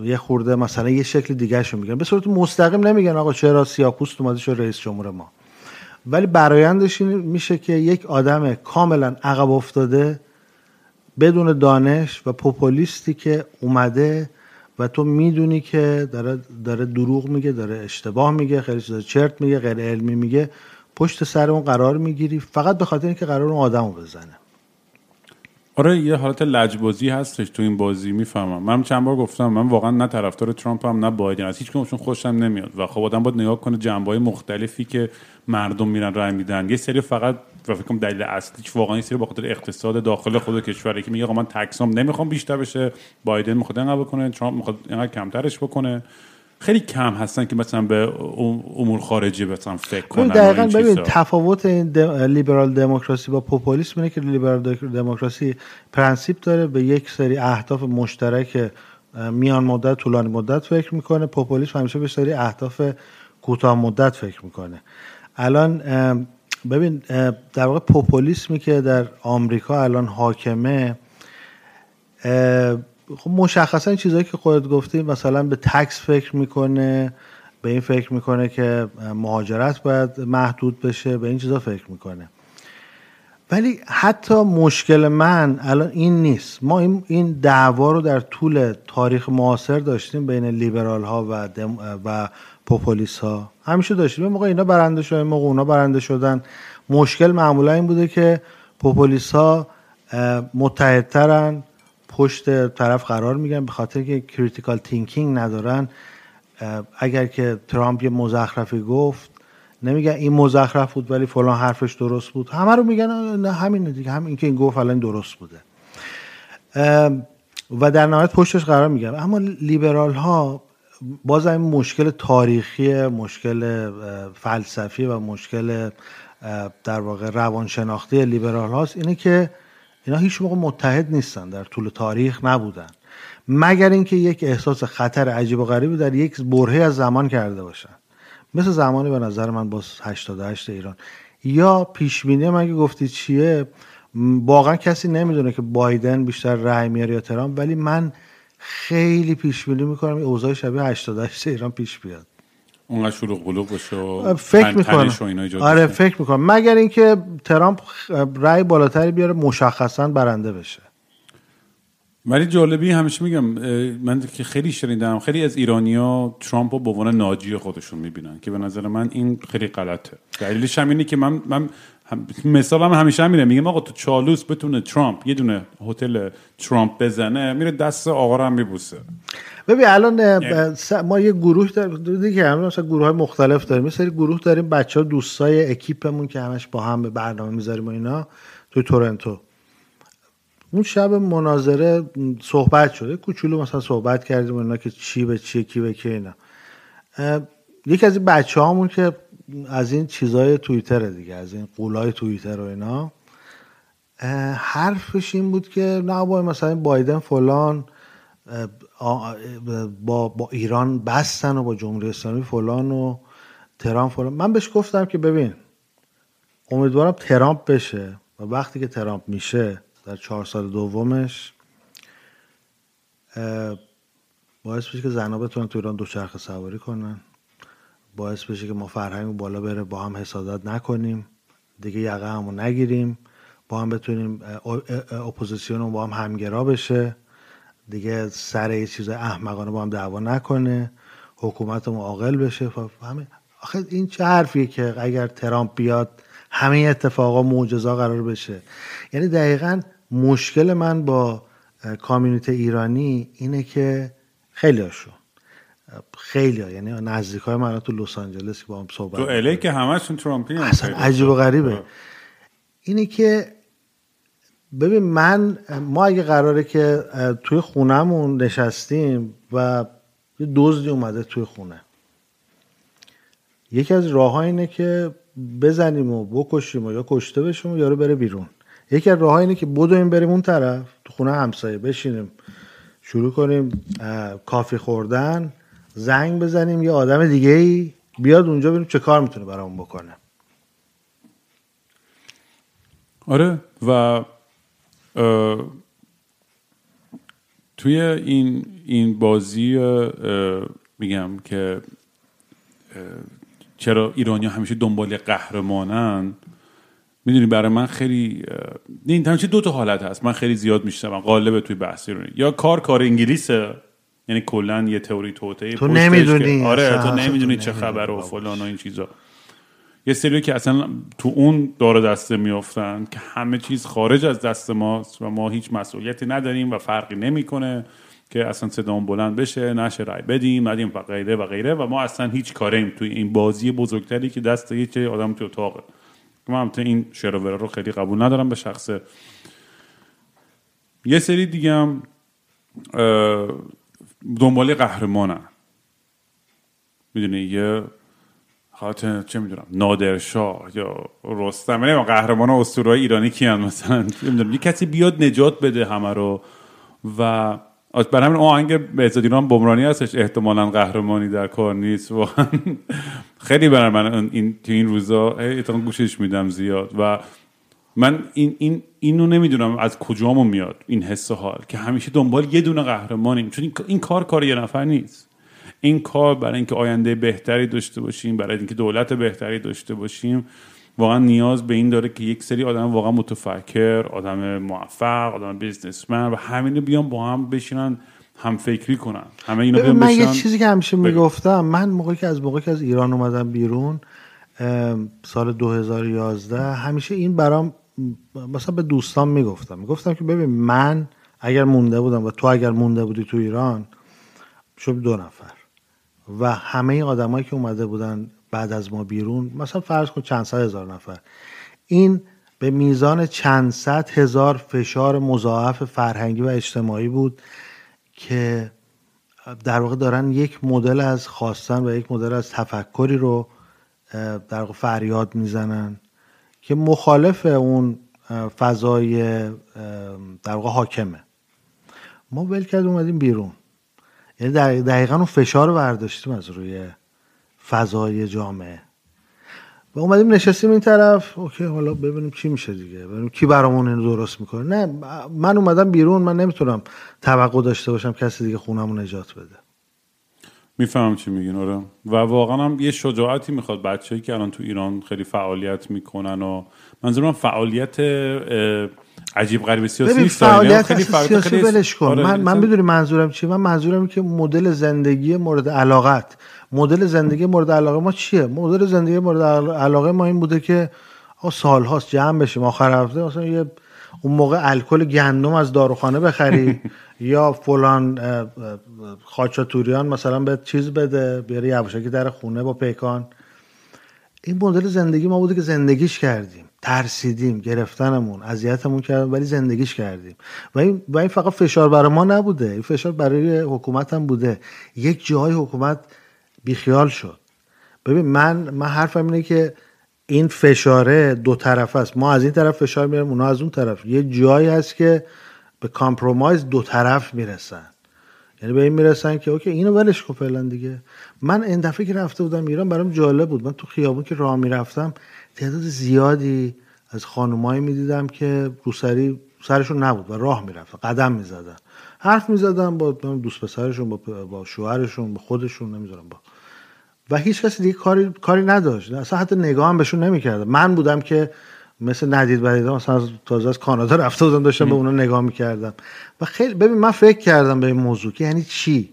یه خورده مثلا یه شکل دیگه میگن. به صورت مستقیم نمیگن آقا چرا سیاپوست اومده شو رئیس جمهور ما. ولی برایندش این میشه که یک آدم کاملا عقب افتاده بدون دانش و پوپولیستی که اومده و تو می‌دونی که داره, داره دروغ میگه داره اشتباه میگه خیلی چیزا چرت میگه غیر علمی میگه پشت سر اون قرار می‌گیری فقط به خاطر اینکه قرار اون آدمو بزنه. آره یه حالت لجبازی هستش تو این بازی می‌فهمم. من چند بار گفتم من واقعا نه طرفدار ترامپ هم نه بایدن. از هیچ کنشون خوشم نمیاد. و خب آدم باید نگاه کنه جنبه مختلفی که مردم میرن رای میدن. یه سری فقط و فکر کنم دلیل اصلیش واقعا یه سری بخاطر اقتصاد داخل خود کشوره که میگه آقا من تکسام نمی‌خوام بیشتر بشه بایدن می‌خواد اینقدر بکنه ترامپ می‌خواد اینقدر کمترش بکنه. خیلی کم هستن که مثلا به امور خارجی مثلا فکر کنن دقیقا ببین تفاوت این لیبرال دموکراسی با پوپولیسم اینه که لیبرال دموکراسی پرنسیپ داره به یک سری اهداف مشترک میان مدت طولانی مدت فکر می‌کنه. پوپولیسم همیشه به سری اهداف کوتاه مدت فکر می‌کنه. الان ببین در واقع پوپولیسمی که در آمریکا الان حاکمه خب مشخصا چیزهایی که خودت گفتی مثلا به تکس فکر می‌کنه به این فکر می‌کنه که مهاجرت باید محدود بشه به این چیزا فکر می‌کنه. ولی حتی مشکل من الان این نیست. ما این, دعوا رو در طول تاریخ معاصر داشتیم بین لیبرال ها و, و پوپولیس ها همیشه داشتیم. یه موقع اینا برنده شدن موقع اونا برنده شدن. مشکل معمولا این بوده که پوپولیست ها متحدترن. پشت طرف قرار می‌گیرن به خاطر که critical thinking ندارن. اگر که ترامپ یه مزخرفی گفت نمیگن این مزخرف بود ولی فلان حرفش درست بود. همه رو میگن نه همین دیگه همین که این گفت الان درست بوده. و در نهایت پشتش قرار میگن اما لیبرال ها باز این مشکل تاریخی مشکل فلسفی و مشکل در واقع روانشناختی لیبرال هاست. اینه که اینا هیچ موقع متحد نیستن در طول تاریخ نبودن. مگر اینکه یک احساس خطر عجیب و غریبی در یک برهه از زمان کرده باشن. مثل زمانی به نظر من با 88 ایران. یا پیش بینی من که گفتی چیه واقعا کسی نمی‌دونه که بایدن بیشتر رأی میاره یا ترامپ ولی من خیلی پیش بینی می‌کنم اوضاع شبیه 88 ایران پیش بیاد. اونقدر شروع قلوب بشه فکر می‌کنم. آره فکر می‌کنم. مگر اینکه ترامپ رأی بالاتری بیاره مشخصا برنده بشه. ولی جالبی همیشه میگم من که خیلی شنیدم خیلی از ایرانیا ترامپ رو به عنوان ناجی خودشون می‌بینن که به نظر من این خیلی غلطه. دلیلش هم اینه که من من مثال هم همیشه هم میره میگم آقا تو چالوس بتونه ترامپ یه دونه هتل ترامپ بزنه میره دست آقا رو هم میبوسه. ببین الان یعنی ما یه گروه داریم دیگه هم مثلا گروه های مختلف داریم. یه سری گروه داریم بچه ها دوستای اکیپمون که همش با هم به برنامه می‌ذاریم و اینا توی تورنتو. اون شب مناظره صحبت شده. کوچولو مثلا صحبت کردیم اینا که چی به چی کی به کی اینا. یکی از این بچه هامون که از این چیزای توییتر دیگه از این قولای توییتر و اینا. حرفش این بود که نه با مثلا بایدن فلان با, با ایران بستن و با جمهوری اسلامی فلان و ترامپ فلان. من بهش گفتم که ببین امیدوارم ترامپ بشه و وقتی که ترامپ میشه در چهار سال دومش باعث بشه که زنها بتونن تو ایران دوچرخه سواری کنن. باعث بشه که ما فرهنگ بالا بره با هم حسادت نکنیم دیگه یقه همو نگیریم با هم بتونیم اپوزیسیون با هم همگرا بشه. دیگه سر یه چیز احمقانه با هم دعوا نکنه حکومت عاقل بشه. همه آخه این چه حرفیه که اگر ترامپ بیاد همه اتفاقا معجزه قراره بشه. یعنی دقیقا مشکل من با community ایرانی اینه که خیلی هاشون خیلی ها. یعنی نزدیک های من تو لس آنجلس که با هم صحبت تو LA که همشون ترامپی اصلا عجیب و غریبه. اینه که ببین من ما اگه قراره که توی خونهمون نشستیم و یه دزدی اومده توی خونه. یکی از راه اینه که بزنیم و بکشیم و یا کشته بشیم و یارو بره بیرون. یکی از راه اینه که بدویم بریم اون طرف تو خونه همسایه بشینیم شروع کنیم کافی خوردن. زنگ بزنیم یه آدم دیگه ای بیاد اونجا ببینیم چه کار می‌تونه برامون بکنه. آره و توی این این بازی میگم که چرا ایرانی همیشه دنبال قهرمانن می‌دونی برای من خیلی این همیشه دو تا حالت هست. من خیلی زیاد میشتم قالب توی بحثی رو یا کار کار انگلیسه یعنی کلا یه تئوری توته تو نمی‌دونی آره تو نمی‌دونی چه خبر و فلان و این چیزا. یه سری که اصلا تو اون داره دسته میافتن که همه چیز خارج از دست ماست و ما هیچ مسئولیتی نداریم و فرقی نمی‌کنه که اصلا صدام بلند بشه نشه رای بدیم ندیم و غیره و غیره و ما اصلا هیچ کاریم توی این بازی بزرگتری که دست یه چه آدم تو اتاقه. من این شروور رو خیلی قبول ندارم به شخصه. یه سری دیگه هم دنبال قهرمانن می‌دونی یه خاطر چه می‌دونم نادرشاه یا رستم یعنی قهرمان اسطورهای ایرانی کیان مثلا. نمی‌دونم یه کسی بیاد نجات بده همه رو. و برای همین آهنگ بهزاد ایران بمرانی هستش. احتمالا قهرمانی در کار نیست و خیلی برای من این تو این روزا گوشش میدم زیاد. و من این این اینو نمی‌دونم از کجامون میاد این حس حال که همیشه دنبال یه دونه قهرمانیم. چون این, کار کار یه نفر نیست. این کار برای اینکه آینده بهتری داشته باشیم برای اینکه دولت بهتری داشته باشیم واقعا نیاز به این داره که یک سری آدم واقعا متفکر آدم موفق آدم بیزنسمن و همینو بیان با هم بشینن هم فکری کنن. همه اینو بیان من یه چیزی که همیشه. می‌گفتم من موقعی که از موقعی که از ایران اومدم بیرون سال 2011 همیشه این برام مثلا به دوستان می‌گفتم. می‌گفتم که ببین من اگر مونده بودم و تو اگر مونده بودی تو ایران شد دو نفر. و همه آدمایی که اومده بودن بعد از ما بیرون مثلا فرض کن چند صد هزار نفر. این به میزان چند صد هزار فشار مضاعف فرهنگی و اجتماعی بود که در واقع دارن یک مدل از خواستن و یک مدل از تفکری رو در واقع فریاد می‌زنن. که مخالف اون فضای در واقع حاکمه. ما ول کردیم اومدیم بیرون. یعنی دقیق- دقیقا اون فشار رو برداشتیم از روی فضای جامعه. و اومدیم نشستیم این طرف. اوکی حالا ببینیم چی میشه دیگه. ببینیم کی برامون اینو درست می‌کنه. نه من اومدم بیرون. من نمی‌تونم توقع داشته باشم کسی دیگه خونمو نجات بده. می‌فهمم چی میگین آره. و واقعا هم یه شجاعتی می‌خواد بچه‌ای که الان تو ایران خیلی فعالیت می‌کنن و منظورم فعالیت عجیب غریب سیاسی نیست یعنی فعالیت خیلی سیاسی خیلی- ولش کن. آره، من من مثلا- می‌دونی منظورم چیه من منظورم که مدل زندگی مورد علاقت. مدل زندگی مورد علاقه ما چیه؟ مدل زندگی مورد عل- علاقه ما این بوده که آقا سالهاست جمع بشیم آخر هفته مثلا یه اون موقع الکل گندم از داروخانه بخری. (laughs) یا فلان خاچاتوریان مثلا به چیز بده بیاری یواشکی در خونه با پیکان. این مدل زندگی ما بوده که زندگیش کردیم ترسیدیم گرفتنمون اذیتمون کردن ولی زندگیش کردیم. و این, و این فقط فشار برای ما نبوده این فشار برای حکومت هم بوده. یک جای حکومت بیخیال شد. ببین من من حرفم اینه که این فشاره دو طرف است. ما از این طرف فشار میاریم اونا از اون طرف. یه جایی هست که به compromise دو طرف می‌رسن. یعنی به این می‌رسن که okay اینو ولش کن فعلا دیگه. من این دفعه که رفته بودم ایران برام جالب بود. من تو خیابون که راه می‌رفتم تعداد زیادی از خانمایی می‌دیدم که روسری سرشون نبود و راه می‌رفتن قدم می‌زدن. حرف می‌زدن با دوست پسرشون با, شوهرشون با خودشون نمی‌دونم با و هیچ کسی دیگه کاری کاری نداشت. اصلا حتی نگاه هم بهشون نمی‌کرد. من بودم که مثل ندید بدیدم مثلا از تازه از کانادا رفته بودم داشتم به اونا نگاه می‌کردم. و خیلی ببین من فکر کردم به این موضوع که یعنی چی؟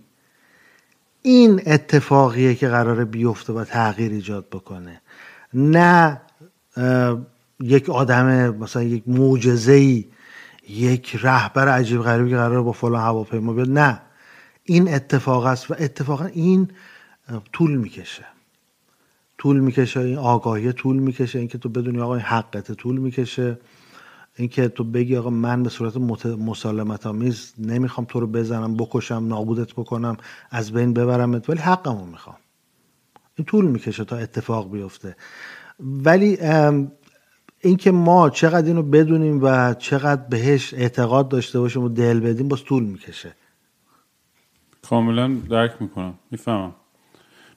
این اتفاقیه که قراره بیفته و تغییر ایجاد بکنه. نه یک آدم مثلا یک معجزه یک رهبر عجیب غریبی که قراره با فلان هواپیما بیاد. نه. این اتفاق است و اتفاقا این طول می‌کشه. طول می‌کشه این آگاهی طول می‌کشه اینکه تو بدونی آقا این حقت طول می‌کشه. اینکه تو بگی آقا من به صورت مت- مسالمت آمیز نمی‌خوام تو رو بزنم بکشم نابودت بکنم از بین ببرمت ولی حقمو می‌خوام. این طول می‌کشه تا اتفاق بیفته. ولی اینکه ما چقدر اینو بدونیم و چقدر بهش اعتقاد داشته باشیم و دل بدیم باز طول می‌کشه. کاملا درک می‌کنم. می‌فهمم.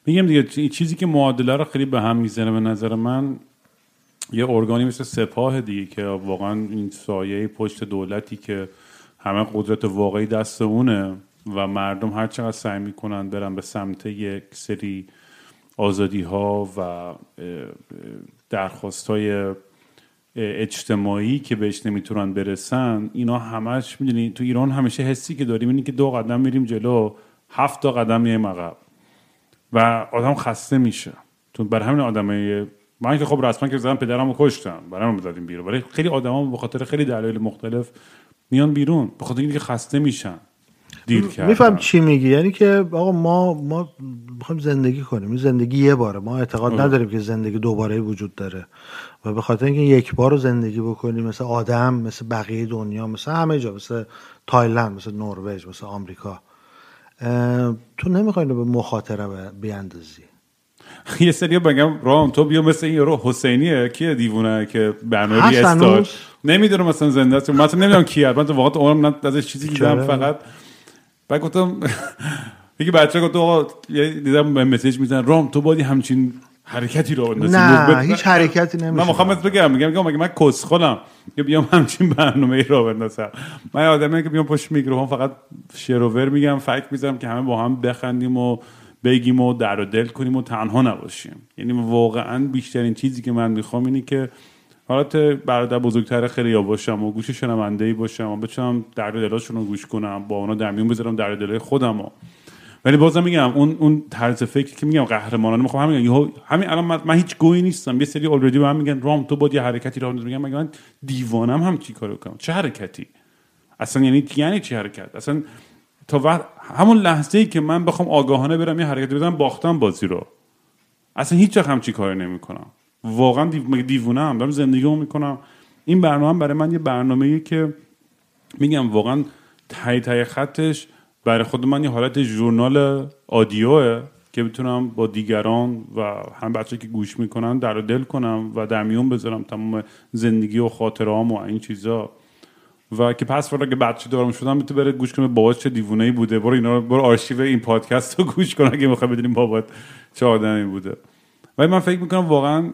میگم دیگه چی- چیزی که معادله رو خیلی به هم می‌زنه به نظر من یه ارگانی مثل سپاه دیگه که واقعا این سایه پشت دولتی که همه قدرت واقعی دست اونه و مردم هر چقدر سعی می‌کنن برن به سمت یک سری آزادی ها و درخواست های اجتماعی که بهش نمی‌تونن برسن اینا همش می‌دونی تو ایران همیشه حسی که داریم اینه که دو قدم میریم جلو هفت تا قدم میایم عقب. و آدم خسته میشه. تو بر همین آدمای من که خب رسما که زدم پدرمو کشتم. برام زدیم بیرون. ولی خیلی آدما به خاطر خیلی دلایل مختلف میان بیرون. به خاطر اینکه خسته میشن. دیر کردن. میفهم چی میگی؟ یعنی که آقا ما ما می‌خوایم زندگی کنیم. این زندگی یه باره. ما اعتقاد آره. نداریم که زندگی دوباره وجود داره. و به خاطر اینکه یک بار رو زندگی بکنیم مثل آدم مثل بقیه دنیا مثل همه جا مثل تایلند مثل نروژ مثل آمریکا. اه، تو نمی‌خوای به مخاطره بیاندازی؟ (laughs) یه سری بگم رام تو بیا مثل این یارو حسینیه. کیه دیوونه که برنامه استار؟ نمی‌دونم مثلا زنده است. من اصلا نمی‌دونم کیه. من تو واقعا عمرم ازش چیزی دیدم؟ فقط بعد گفتم (laughs) یکی بچه گفت آقا یه دیدم مسیج می‌زنن رام تو بادی همچین حرکتی رو بندازی نه هیچ حرکتی من نمیشه می‌خوام بهت بگم میگم میگم مگه من کسخلم که بیام همچین برنامه ای رو بندازم. من آدمی که بیام پشت میکروفون فقط شروور میگم فکر می‌زنم که همه با هم بخندیم و بگیم و در و دل کنیم و تنها نباشیم. یعنی واقعا بیشترین چیزی که من می‌خوام اینه که حالت برادر بزرگتر خیلی یا باشم و گوش شنونده ای باشم و بتونم درد دلاشون رو گوش کنم با اونا در میون بذارم درد دلای خودم رو. ولی بازم میگم اون اون طرز فکری که میگم قهرمانانه می‌خوام همین یهو همین الان من, هیچ گویی نیستم. یه سری الردی به من میگن رام تو با یه حرکتی راه میگم میگم من دیوانم هم چی کارو کنم؟ چه حرکتی؟ اصلا یعنی یعنی چی حرکت؟ اصلا تا وقت همون لحظه ای که من بخوام آگاهانه برم یه حرکتی بزنم باختم بازی رو. اصلا هیچ وقت هم چی کاری نمی‌کنم. واقعا دیو... مگه دیوونه هم دارم زندگیمو می‌کنم. این برنامه برای من یه برنامه که میگم واقعا تای تای خطش برای خود من یه حالت ژورنال آدیوه که بتونم با دیگران و هم بچه که گوش می‌کنن در دل کنم و در میون بذارم تمام زندگی و خاطرام و این چیزا. و که پس فردا که بچه دارم شدم می‌تونه بره گوش کنه بابات چه دیوونه ای بوده. برو اینا برو آرشیو این پادکست رو گوش کن اگه می‌خوای بدونیم بابات چه آدمی بوده. ولی من فکر می‌کنم واقعا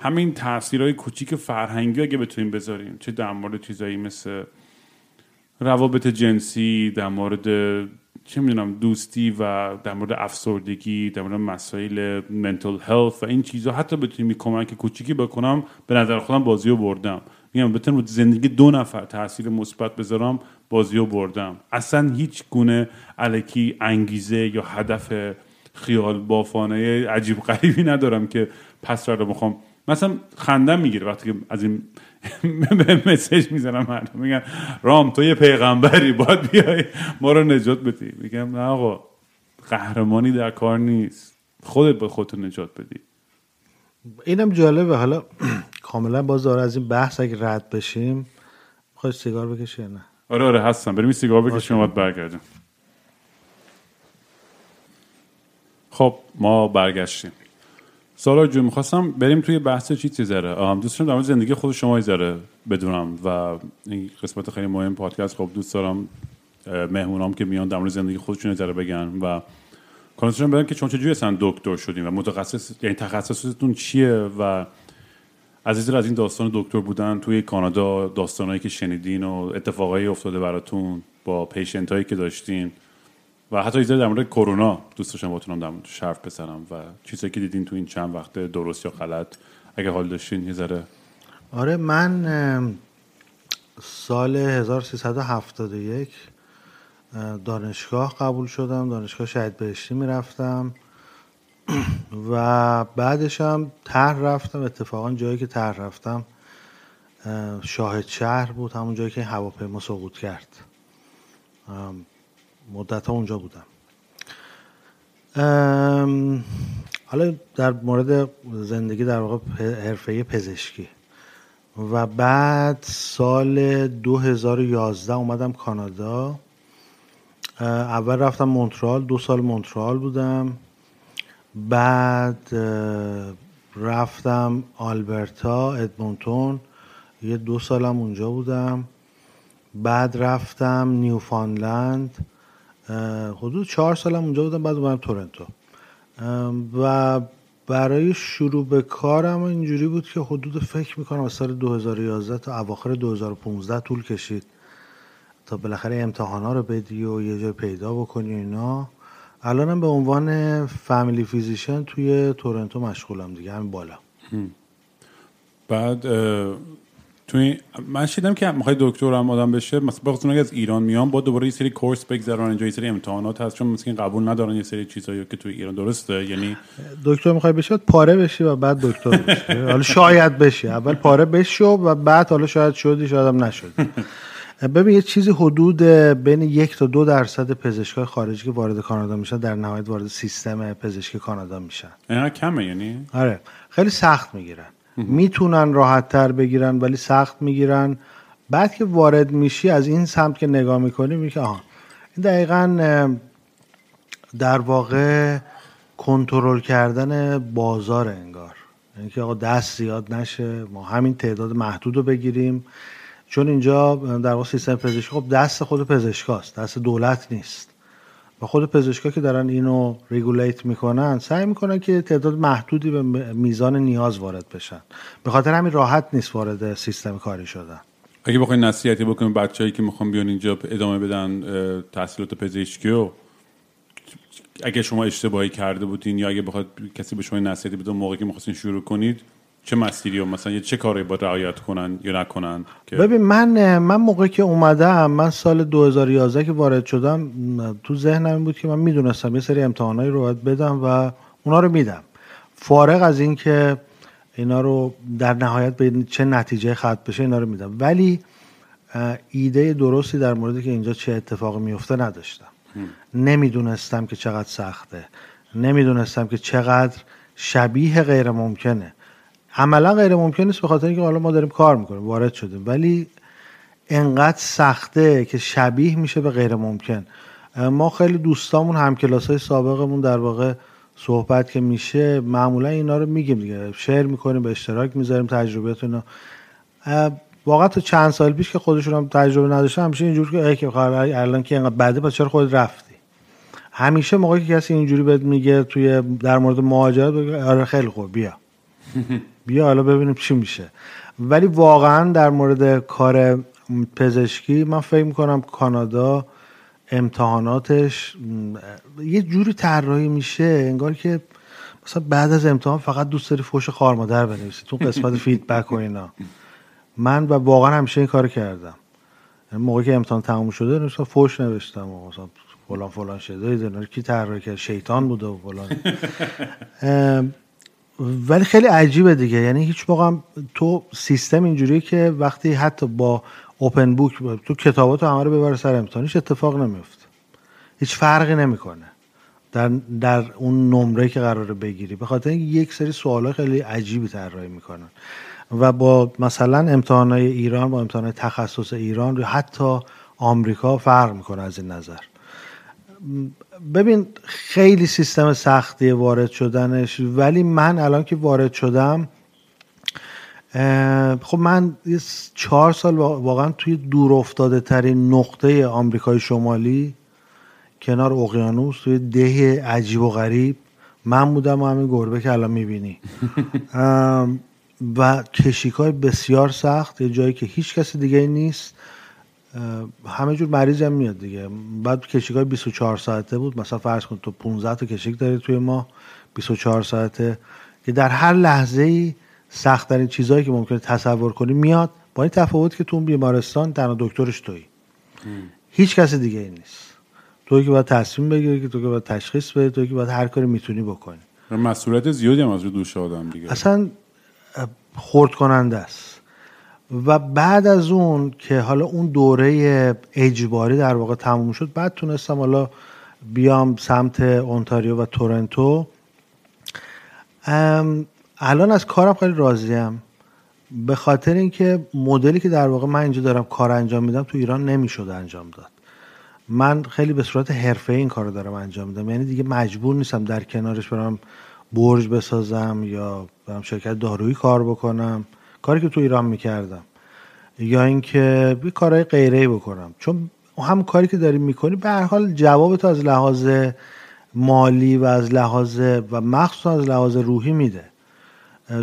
همین تاثیرهای کوچیک فرهنگی اگه بتونیم بذاریم چه در مورد چیزایی مثل روابط جنسی در مورد چه می‌دونم دوستی و در مورد افسردگی در مورد مسائل منتل هلت و این چیزا. حتی بتونیم کمک کوچیکی بکنم به نظر خودم بازی رو بردم. میگم بتونم زندگی دو نفر تاثیر مثبت بذارم بازی رو بردم. اصلا هیچ گونه علکی انگیزه یا هدف خیال بافانه عجیب غریبی ندارم که پس رو می‌خوام مثلا خندم می‌گیره وقتی که از این (laughs) مسیج می‌زنم مردم. میگن رام تو یه پیغمبری باید بیای ما رو نجات بدی. میگم نه آقا قهرمانی در کار نیست. خودت به خودتو نجات بدی. اینم جالبه. حالا (clears throat) کاملا باز داره از این بحث اگه رد بشیم خواهی سیگار بکشی نه؟ آره آره هستم. بریم سیگار بکشیم و برگردیم خب ما برگشتیم. سالا جون می‌خواستم بریم توی بحث چی ذره دوست دارم در زندگی خود شما ذره بدونم و این قسمت خیلی مهم پادکست خب دوست دارم مهمونام که میان در زندگی خودشون ذره بگن و کانسرن بدن که چون چجوری اصلا دکتر شدیم و متخصص یعنی تخصصتون چیه و از از این داستان دکتر بودن توی کانادا داستانهایی که شنیدین و اتفاقایی افتاده براتون با پیشنت هایی که داشتین و حتی ایزه در مورد کرونا دوست داشتم باتونم در شرف بزنم و چیزایی که دیدین تو این چند وقت درست یا غلط اگه حال داشتین یه ذره. آره من سال 1371 دانشگاه قبول شدم دانشگاه شهید بهشتی می‌رفتم. (clears throat) و بعدش هم تر رفتم اتفاقا جایی که تر رفتم شاهد شهر بود همون جایی که هواپیما سقوط کرد. مدت ها اونجا بودم. حالا در مورد زندگی در واقع حرفه پزشکی. و بعد سال 2011 اومدم کانادا. اول رفتم مونترال دو سال مونترال بودم. بعد رفتم آلبرتا ادمونتون یه دو سالم اونجا بودم. بعد رفتم نیوفانلند. حدود چهار سالم اونجا بودم بعد اومدم تورنتو. و برای شروع به کارم اینجوری بود که حدود فکر می‌کنم از سال 2011 تا اواخر 2015 طول کشید. تا بالاخره امتحانا رو بدی و یه جای پیدا بکنی اینا. الانم به عنوان فامیلی فیزیشن توی تورنتو مشغولم دیگه همین بالا. بعد توی من شیدم که می‌خوای دکتر هم آدم بشه مثلا بخاطر از ایران میان با دوباره یه سری کورس بگذرن اینجا یه سری امتحانات هست چون مثلا قبول ندارن یه سری چیزایی که توی ایران درسته یعنی دکتر می‌خوای بشی پاره بشی و بعد دکتر بشی. حالا شاید بشی. اول پاره بشو و بعد حالا شاید شدی شاید هم نشدی. ببین یه چیزی حدود بین یک تا دو درصد پزشکای خارجی که وارد کانادا میشن در نهایت وارد سیستم پزشکی کانادا میشن. اینا کمه یعنی؟ آره. خیلی سخت می‌گیرن. می‌تونن راحت تر بگیرن ولی سخت می‌گیرن. بعد که وارد میشی از این سمت که نگاه می‌کنی میگه آها این دقیقا در واقع کنترل کردن بازار انگار. یعنی که آقا دست زیاد نشه ما همین تعداد محدود رو بگیریم. چون اینجا در واقع سیستم پزشکی خب دست خود پزشکاست دست دولت نیست. و خود پزشکا که دارن اینو ریگولیت می‌کنن سعی می‌کنن که تعداد محدودی به میزان نیاز وارد بشن. به خاطر همین راحت نیست وارد سیستم کاری شدن. اگه بخواین نصیحتی بکنیم بچه‌ای که می‌خوان بیان اینجا ادامه بدن تحصیلات پزشکی و اگه شما اشتباهی کرده بودین یا اگه بخواد کسی به شما نصیحتی بده موقعی که می‌خواستین شروع کنید چه مسیری و مثلا چه کاری با رعایت کنن یا نکنن که ببین من من موقعی که اومدم من سال 2011 که وارد شدم تو ذهنم این بود که من می‌دونستم یه سری امتحانایی رو باید بدم و اونا رو میدم. فارغ از اینکه اینا رو در نهایت به چه نتیجه ختم بشه اینا رو میدم. ولی ایده درستی در مورد که اینجا چه اتفاقی میفته نداشتم. نمی‌دونستم که چقدر سخته. نمی‌دونستم که چقدر شبیه غیر ممکنه عملا غیر ممکن نیست به خاطر اینکه حالا ما داریم کار می‌کنیم وارد شدیم. ولی انقدر سخته که شبیه میشه به غیر ممکن. ما خیلی دوستامون هم های سابقمون در واقع صحبت که میشه معمولا اینا رو میگیم دیگه. شیر می‌کنیم به اشتراک می‌ذاریم تجربیات اینا واقعا تو چند سال پیش که خودشون هم تجربه نداشتن همیشه اینجور که که الان که اینقدر بده پس چرا خود رفتی؟ همیشه موقعی که کسی اینجوری بهت میگه توی در مورد مهاجرت آره خیلی خوب بیا. بیا حالا ببینیم چی میشه. ولی واقعا در مورد کار پزشکی من فکر می‌کنم کانادا امتحاناتش یه جوری طراحی میشه انگار که مثلا بعد از امتحان فقط دوست داری فوش خارمادر بنویسی تو قسمت (laughs) فیدبک و اینا. من و واقعا همیشه این کار کردم. یعنی موقعی که امتحان تموم شده مثلا فوش نوشتم و مثلا فلان فلان شده کی طراحی کرد؟ شیطان بوده و فلان. (laughs) ولی خیلی عجیبه دیگه. یعنی هیچ موقع تو سیستم اینجوریه که وقتی حتی با اوپن بوک تو کتاباتو همه رو ببر سر امتحان هیچ اتفاق نمیفته. هیچ فرقی نمی‌کنه در در اون نمره که قراره بگیری. به خاطر یک سری سوال خیلی عجیبی طراحی می‌کنن. و با مثلا امتحانات ایران با امتحانات تخصص ایران یا حتی آمریکا فرق می‌کنه از این نظر. ببین خیلی سیستم سختی وارد شدنش ولی من الان که وارد شدم خب من چهار سال واقعا توی دور افتاده ترین نقطه آمریکای شمالی کنار اقیانوس توی ده عجیب و غریب. من بودم و همین گربه که الان می‌بینی. (laughs) و کشیک های بسیار سخت یه جایی که هیچ کسی دیگه نیست. همه جور مریض هم میاد دیگه. بعد کشیک های 24 ساعته بود. مثلا فرض کن تو 15 تا کشیک داری توی ما 24 ساعته. که در هر لحظه ای سختترین چیزهایی که ممکنه تصور کنی میاد. با این تفاوت که تو اون بیمارستان تنها دکترش تویی. هیچ کسی دیگه ای نیست. توی که باید تصمیم بگیری که تو که باید تشخیص بدی توی که باید هر کاری می‌تونی بکنی. مسئولیت زیادی هم از رو دوش آدم دیگه. اصلا خورد کننده است. و بعد از اون که حالا اون دوره اجباری در واقع تموم شد بعد تونستم حالا بیام سمت اونتاریو و تورنتو. الان از کارم خیلی راضیم به خاطر اینکه مدلی که در واقع من اینجا دارم کار انجام میدم تو ایران نمی‌شد انجام داد. من خیلی به صورت حرفه این کار رو دارم انجام میدم. یعنی دیگه مجبور نیستم در کنارش برم برج بسازم یا برم شرکت دارویی کار بکنم. کاری که تو ایران می‌کردم یا اینکه یه کارهای غیره بکنم. چون هم کاری که داری می‌کنی به هر حال جواب تو از لحاظ مالی و از لحاظ و مخصوصا از لحاظ روحی میده.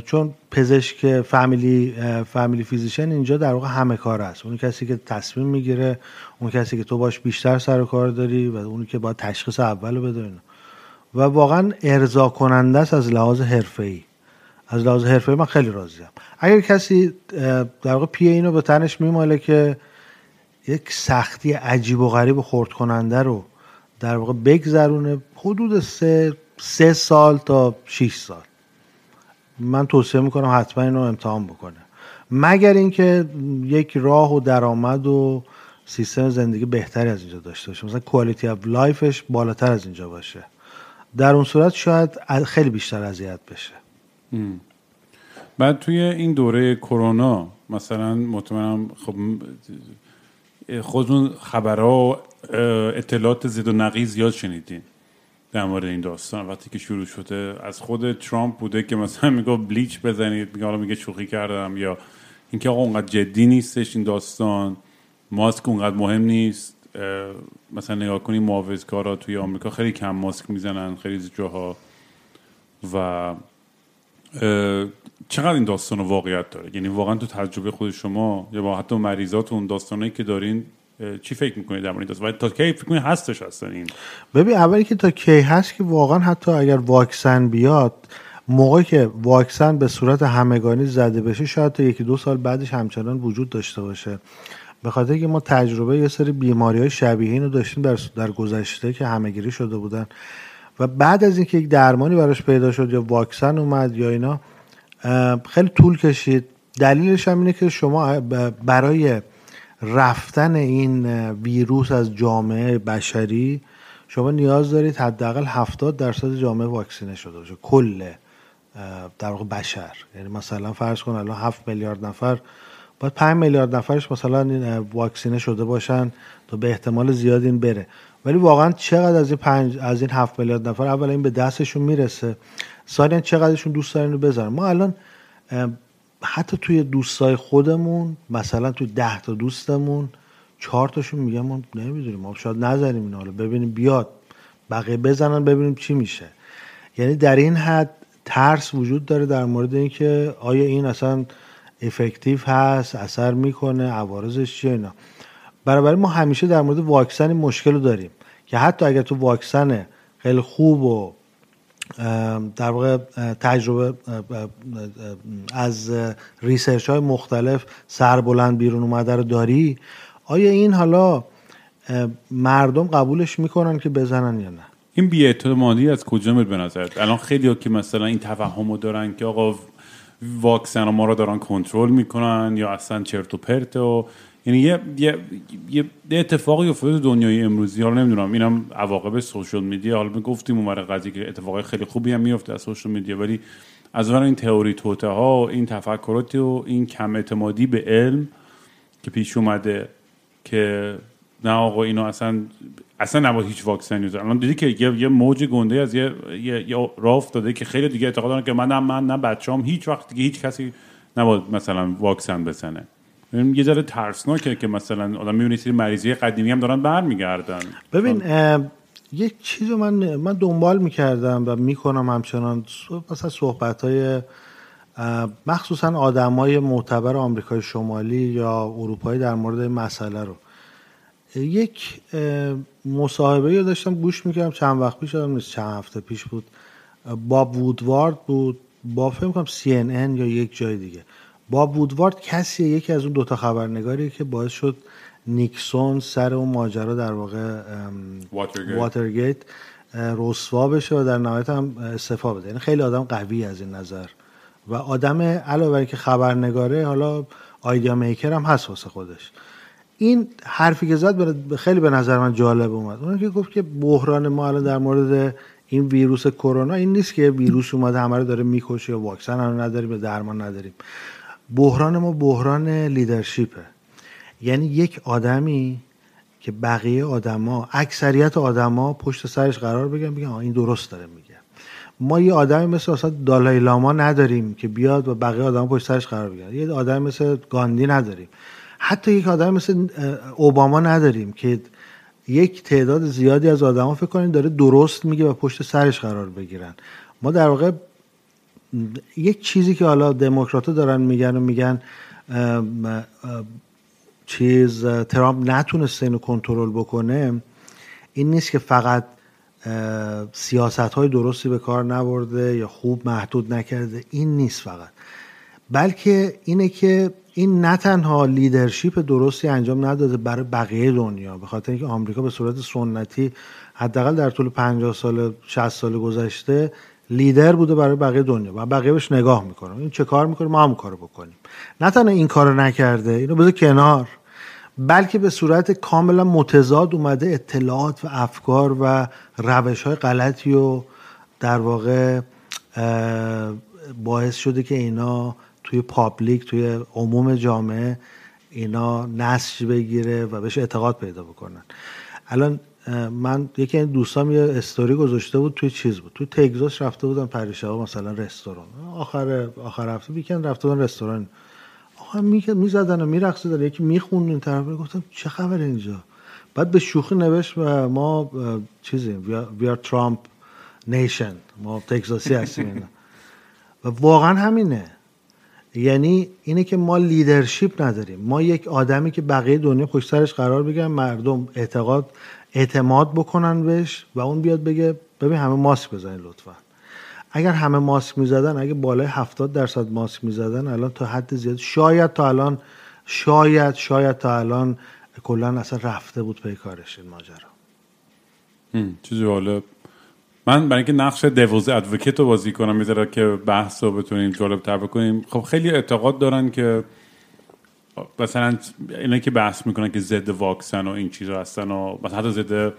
چون پزشک فامیلی فامیلی فیزیشن اینجا در واقع همه کار است. اون کسی که تصمیم می‌گیره اون کسی که تو باش بیشتر سر و کار داری و اونی که باید تشخیص اول بده و واقعا ارضا کننده است از لحاظ ای از لحاظ ای من خیلی راضیم. اگر کسی در واقع پی اینو به تنش میماله که یک سختی عجیب و غریب و خورد کننده رو در واقع بگذرونه حدود سه, سه سال تا 6 سال. من توصیه می‌کنم حتما اینو امتحان بکنه. مگر اینکه یک راه و درآمد و سیستم زندگی بهتری از اینجا داشته باشه. مثلا quality of life ش بالاتر از اینجا باشه. در اون صورت شاید خیلی بیشتر اذیت بشه. بعد توی این دوره کرونا مثلا مطمئنم خب خودتون خبرها و اطلاعات زید و نقیز زیاد شنیدین در مورد این داستان. وقتی که شروع شده از خود ترامپ بوده که مثلا میگه بلیچ بزنید میگه حالا میگه شوخی کردم یا اینکه آقا اونقدر جدی نیستش این داستان ماسک اونقدر مهم نیست مثلا نگاه کنیم محافظکارا توی آمریکا خیلی کم ماسک می‌زنن خیلی جاها. و چقدر این داستان واقعیت داره؟ یعنی واقعا تو تجربه خود شما یا با حتی مریضاتون داستانهایی که دارین چی فکر می‌کنید در مورد و تا کی فکر می‌کنید هستش هستن این؟ ببین اولی که تا کی هست که واقعا حتی اگر واکسن بیاد موقعی که واکسن به صورت همگانی زده بشه شاید تا یکی دو سال بعدش همچنان وجود داشته باشه. به خاطر که ما تجربه یه سری بیماری های شبیه اینو داشتیم در, در گذشته که همهگیری شده بودن. و بعد از اینکه یک درمانی براش پیدا شد یا واکسن اومد یا اینا خیلی طول کشید. دلیلش هم اینه که شما برای رفتن این ویروس از جامعه بشری شما نیاز دارید حداقل 70 درصد جامعه واکسینه شده باشه. کل در واقع بشر. یعنی مثلا فرض کن الان 7 میلیارد نفر باید 5 میلیارد نفرش مثلا واکسینه شده باشن تا به احتمال زیاد این بره. ولی واقعا چقدر از این پنج از این 7 میلیارد نفر اول این به دستشون می‌رسه. ثانیا چقدرشون دوست دارن رو بزنن ما الان حتی توی دوستای خودمون مثلا توی ده تا دوستمون چهار تاشون میگن ما نمی‌دونیم. ما شاید نزنیم اینا حالا ببینیم بیاد. بقیه بزنن ببینیم چی میشه. یعنی در این حد ترس وجود داره در مورد اینکه آیا این اصلا effective هست اثر می‌کنه عوارضش چیه اینا. برابر ما همیشه در مورد واکسن مشکل رو داریم. که حتی اگر تو واکسن خیلی خوب و در واقع تجربه از research های مختلف سربلند بیرون اومده رو داری آیا این حالا مردم قبولش می‌کنن که بزنن یا نه؟ این بیاعتمادی از کجا میاد به نظرت؟ الان خیلی ها که مثلا این توهمو دارن که آقا واکسن ما رو دارن کنترل می‌کنن یا اصلا چرت و پرت و یعنی یه, یه, یه اتفاقی افتاده دنیای امروزی. حالا نمی‌دونم اینم عواقب سوشال میدیا. حالا گفتیم اون قضیه که اتفاقای خیلی خوبی هم میفته از سوشال میدیا ولی از این تئوری توته ها این تفکرات و این کم اعتمادی به علم که پیش اومده که نه آقا اینو اصلا اصلا نباید هیچ واکسنی بزنن الان دیدی که یه, یه موج گنده از یه, یه, یه راف داده که خیلی دیگه اعتقاد دارن که من نه من بچه‌ام هیچ وقت دیگه هیچ کسی نباید مثلا واکسن بزنه. یه ذره ترسناکه که مثلا آدم می‌بینی سری مریضی قدیمی هم دارن برمیگردن. ببین یک چیز من من دنبال می‌کردم و می‌کنم همچنان مثلا صحبت های مخصوصا آدمای معتبر آمریکای شمالی یا اروپایی در مورد این مسئله رو. یک مصاحبه رو داشتم گوش می‌کردم چند وقت پیش آدم نیست چند هفته پیش بود. با وودوارد بود با فکر کنم سی یا یک جای دیگه. با وودوارد کسیه یکی از اون دوتا خبرنگاری که باعث شد نیکسون سر اون ماجرا در واقع واترگیت رسوا بشه و در نهایت هم استفا بده. یعنی خیلی آدم قوی از این نظر. و آدم علاوه که خبرنگاره حالا آیدیا میکر هم هست واسه خودش. این حرفی که زد خیلی به نظر من جالب اومد. اون که گفت که بحران ما الان در مورد این ویروس کرونا این نیست که ویروس اومده همه رو داره می‌کشه یا واکسن هم نداریم یا درمان نداریم. بحران ما بحران لیدرشیپه. یعنی یک آدمی که بقیه آدما اکثریت آدما پشت سرش قرار بگن بگن این درست داره میگه. ما یه آدمی مثل اصلا دالای لاما نداریم که بیاد و بقیه آدما پشت سرش قرار بگیرن یه آدم مثل گاندی نداریم. حتی یک آدم مثل اوباما نداریم که یک تعداد زیادی از آدما فکر کنیم داره درست میگه و پشت سرش قرار بگیرن. ما در واقع یک چیزی که حالا دموکراتها دارن میگن و میگن چیز ترامپ نتونسته اینو کنترل بکنه این نیست که فقط سیاست های درستی به کار نبرده یا خوب محدود نکرده این نیست فقط. بلکه اینه که این نه تنها لیدرشپ درستی انجام نداده برای بقیه دنیا. به خاطر اینکه آمریکا به صورت سنتی حداقل در طول 50 سال 60 سال گذشته لیدر بوده برای بقیه دنیا. و بقیه بهش نگاه می‌کنه این چه کار می‌کنه؟ ما هم کارو بکنیم. نه تنها این کارو نکرده اینو بذار کنار. بلکه به صورت کاملا متضاد اومده اطلاعات و افکار و روش های غلطی و در واقع باعث شده که اینا توی پابلیک توی عموم جامعه اینا نسج بگیره و بهش اعتقاد پیدا بکنن. الان من یکی این دوستام یه استوری گذاشته بود توی چیز بود؟ توی تگزاس رفته بودم پریشبا مثلا رستوران. آخر آخر هفته weekend رفته بودن رستوران. آقا می‌زدن و میرقصیدن. یکی می‌خوند این طرف. گفتم چه خبر اینجا؟ بعد به شوخی نوشت و ما چیزیم. we are Trump nation ما تگزاسی هستیم. و واقعا همینه. یعنی اینه که ما leadership نداریم. ما یک آدمی که بقیه دنیا پشت سرش قرار بگیرن مردم اعتقاد اعتماد بکنن بهش و اون بیاد بگه ببین همه ماسک بزنید لطفا. اگر همه ماسک می‌زدن اگه بالای 70 درصد ماسک می‌زدن الان تا حد زیاد شاید تا الان شاید شاید تا الان کلا اصلا رفته بود پی کارش این ماجرا. چه جالب. من برای اینکه نقش دیوز ادوکیت رو بازی کنم می‌ذاره که بحث رو بتونیم جالب تر بکنیم خب خیلی اعتقاد دارن که مثلا اینا که بحث می‌کنن که ضد واکسن و این چیزا هستن و مثلا حتی ضد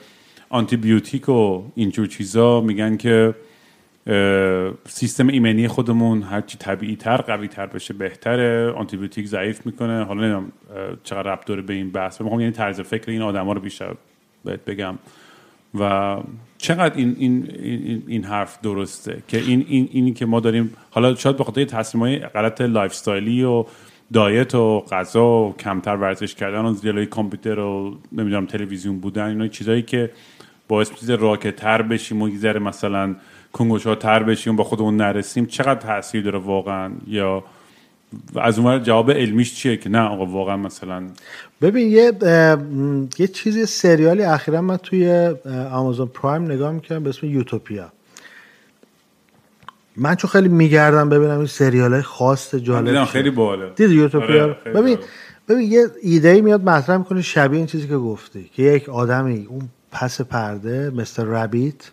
آنتی بیوتیک و اینجور چیزا میگن که سیستم ایمنی خودمون هرچی طبیعی تر قوی تر بشه بهتره. آنتی بیوتیک ضعیف می‌کنه. حالا نمی‌دونم چقدر ربط داره به این بحث. می‌خوام یعنی طرز فکر این آدما رو بیشتر بهت بگم. و چقدر این, این, این, این حرف درسته که این, این اینی که ما داریم حالا شاید به خاطر تصمیم های غلط lifestyle ی و دایت و غذا و کمتر ورزش کردن و جلوی کامپیوتر و نمی‌دونم تلویزیون بودن اینا چیزایی که باعث میشه راکت تر بشیم و یه مثلا کنگوش تر بشیم با خودمون نرسیم. چقدر تاثیر داره واقعا؟ یا از اون جواب علمیش چیه که نه آقا واقعا مثلا ببین یه یه چیزی سریالی اخیرا من توی آمازون پرایم نگاه می‌کردم به اسم یوتوپیا. من چون خیلی میگردم ببینم این سریال های خاص جالب خیلی باله. دید یوتوپیا آره، ببین ببین یه ایده میاد مطرح می‌کنه شبیه این چیزی که گفتی که یک آدمی اون پس پرده مستر رابیت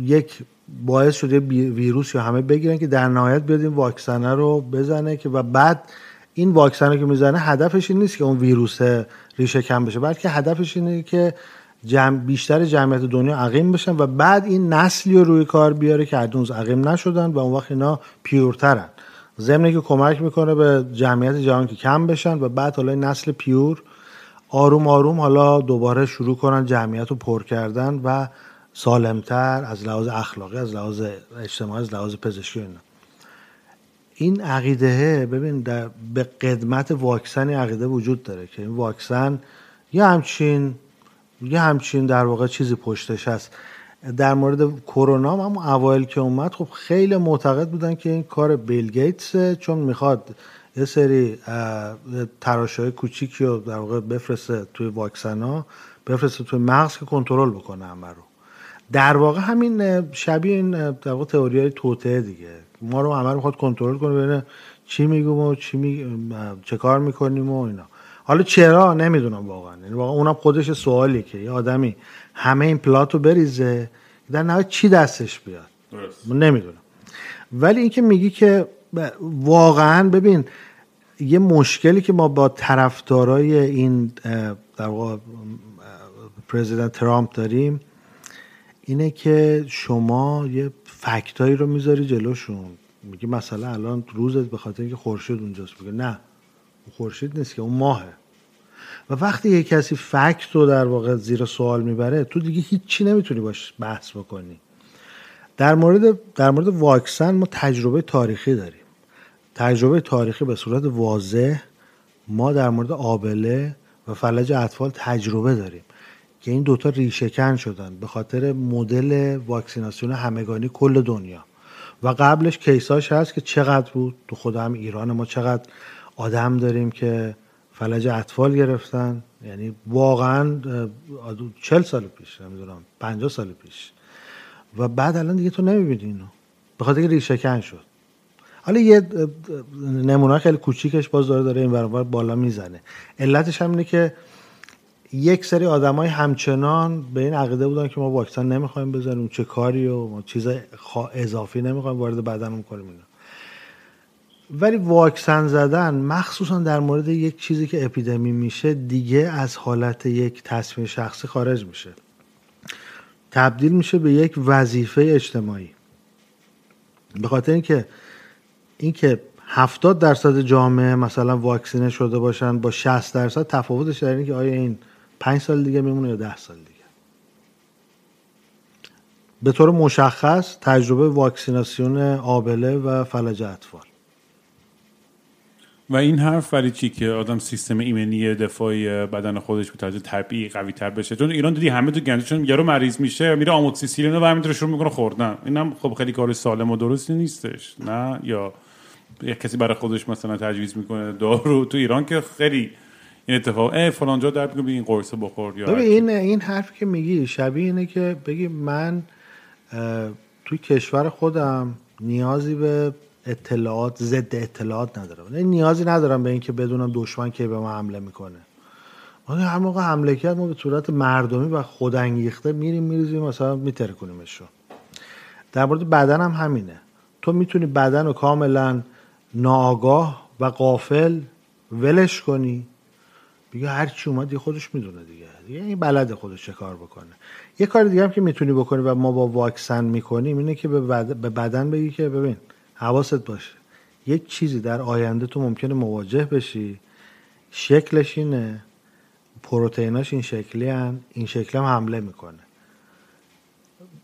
یک باعث شده ویروس یا همه بگیرن که در نهایت بیاد این واکسنه رو بزنه که و بعد این واکسنه که می‌زنه هدفش این نیست که اون ویروس ریشه کم بشه بلکه هدفش اینه که جمع بیشتر جمعیت دنیا عقیم بشن و بعد این نسلی رو روی کار بیاره که هنوز عقیم نشدن و اون وقت اینا پیورترن. ضمن که کمک می‌کنه به جمعیت جهان که کم بشن و بعد حالا نسل پیور آروم آروم حالا دوباره شروع کنن جمعیت رو پر کردن و سالمتر از لحاظ اخلاقی از لحاظ اجتماعی از لحاظ پزشکی اینا. این عقیده ببین در به قدمت واکسن عقیده وجود داره که این واکسن یه همچین یه همچین در واقع چیزی پشتش هست. در مورد کرونا هم اوایل که اومد خب خیلی معتقد بودن که این کار بیل گیتس چون می‌خواد یه سری تراشای کوچیکی رو در واقع بفرسته توی واکسن بفرسته توی مغز که کنترل بکنه همه رو. در واقع همین شبیه این در واقع تئوری های توته دیگه. ما رو همه رو خود کنترل کنه ببینه چی میگم و چی می... چه کار می‌کنیم و اینا. حالا چرا؟ نمی‌دونم واقعا. یعنی واقعا اونم خودش سوالی که یه آدمی همه این پلات رو بریزه در نهایت چی دستش بیاد؟ نمی‌دونم. ولی اینکه میگی که واقعا ببین یه مشکلی که ما با طرفدارای این در واقع پرزیدنت ترامپ داریم اینه که شما یه فکتایی رو می‌ذاری جلوشون. میگه مثلا الان روزت به خاطر اینکه خورشید اونجاست. میگه نه. خورشید نیست که اون ماهه. و وقتی یه کسی فکت رو در واقع زیر سوال می‌بره تو دیگه هیچی نمی‌تونی باش بحث بکنی. در مورد در مورد واکسن ما تجربه تاریخی داریم. تجربه تاریخی به صورت واضح ما در مورد آبله و فلج اطفال تجربه داریم که این دوتا ریشهکن شدن به خاطر مدل واکسیناسیون همگانی کل دنیا. و قبلش کیساش هست که چقدر بود تو خود هم ایران ما چقدر آدم داریم که فلج اطفال گرفتن. یعنی واقعا چل سال پیش نمی‌دونم پنجاه سال پیش. و بعد الان دیگه تو نمی‌بینی اینو. به خاطر که ریشهکن شد. حالا یه نمونه خیلی کوچیکش باز داره داره این برابر بالا می‌زنه. علتش هم اینه که یک سری آدمای همچنان به این عقیده بودن که ما واکسن نمی‌خوایم بزنیم چه کاری و ما چیز اضافی نمی‌خوایم وارد بدنمون کنیم اینا. ولی واکسن زدن مخصوصا در مورد یک چیزی که اپیدمی میشه دیگه از حالت یک تصمیم شخصی خارج میشه. تبدیل میشه به یک وظیفه اجتماعی. به خاطر اینکه اینکه 70 درصد جامعه مثلا واکسینه شده باشن با 60 درصد تفاوتش در اینه که آیا این پنج سال دیگه میمونه یا ده سال دیگه. به طور مشخص تجربه واکسیناسیون آبله و فلج اطفال. و این حرف برای چی که آدم سیستم ایمنی دفاعی بدن خودش به طرز طبیعی قوی تر بشه؟ چون ایران دیدی همه تو گنده چون یارو مریض میشه میره آموکسیسیلین و همینطور شروع می‌کنه خوردن. اینم خب خیلی کار سالم و درستی نیستش نه؟ یا یک کسی برای خودش مثلا تجویز می‌کنه دارو؟ تو ایران که خیلی این اتفاق ای فلان جا درد این قرصه بخور یا این این حرفی که میگی شبیه اینه که بگی من توی کشور خودم نیازی به اطلاعات ضد اطلاعات ندارم نیازی ندارم به اینکه بدونم دشمن کی به ما حمله می‌کنه. ما هر موقع حمله کرد ما به صورت مردمی و خودانگیخته میریم میریزیم مثلا میترکونیمش در مورد بدن هم همینه. تو می‌تونی بدن رو کاملا ناآگاه و قافل ولش کنی. بگه هر چی اومد یه خودش می‌دونه دیگه. دیگه این بلد خودش چه کار بکنه. یه کار دیگه هم که می‌تونی بکنی و ما با واکسن می‌کنیم اینه که به بدن بگی که ببین حواست باشه. یک چیزی در آینده تو ممکنه مواجه بشی. شکلش اینه. پروتئیناش این شکلی هن. این شکل هم حمله می‌کنه.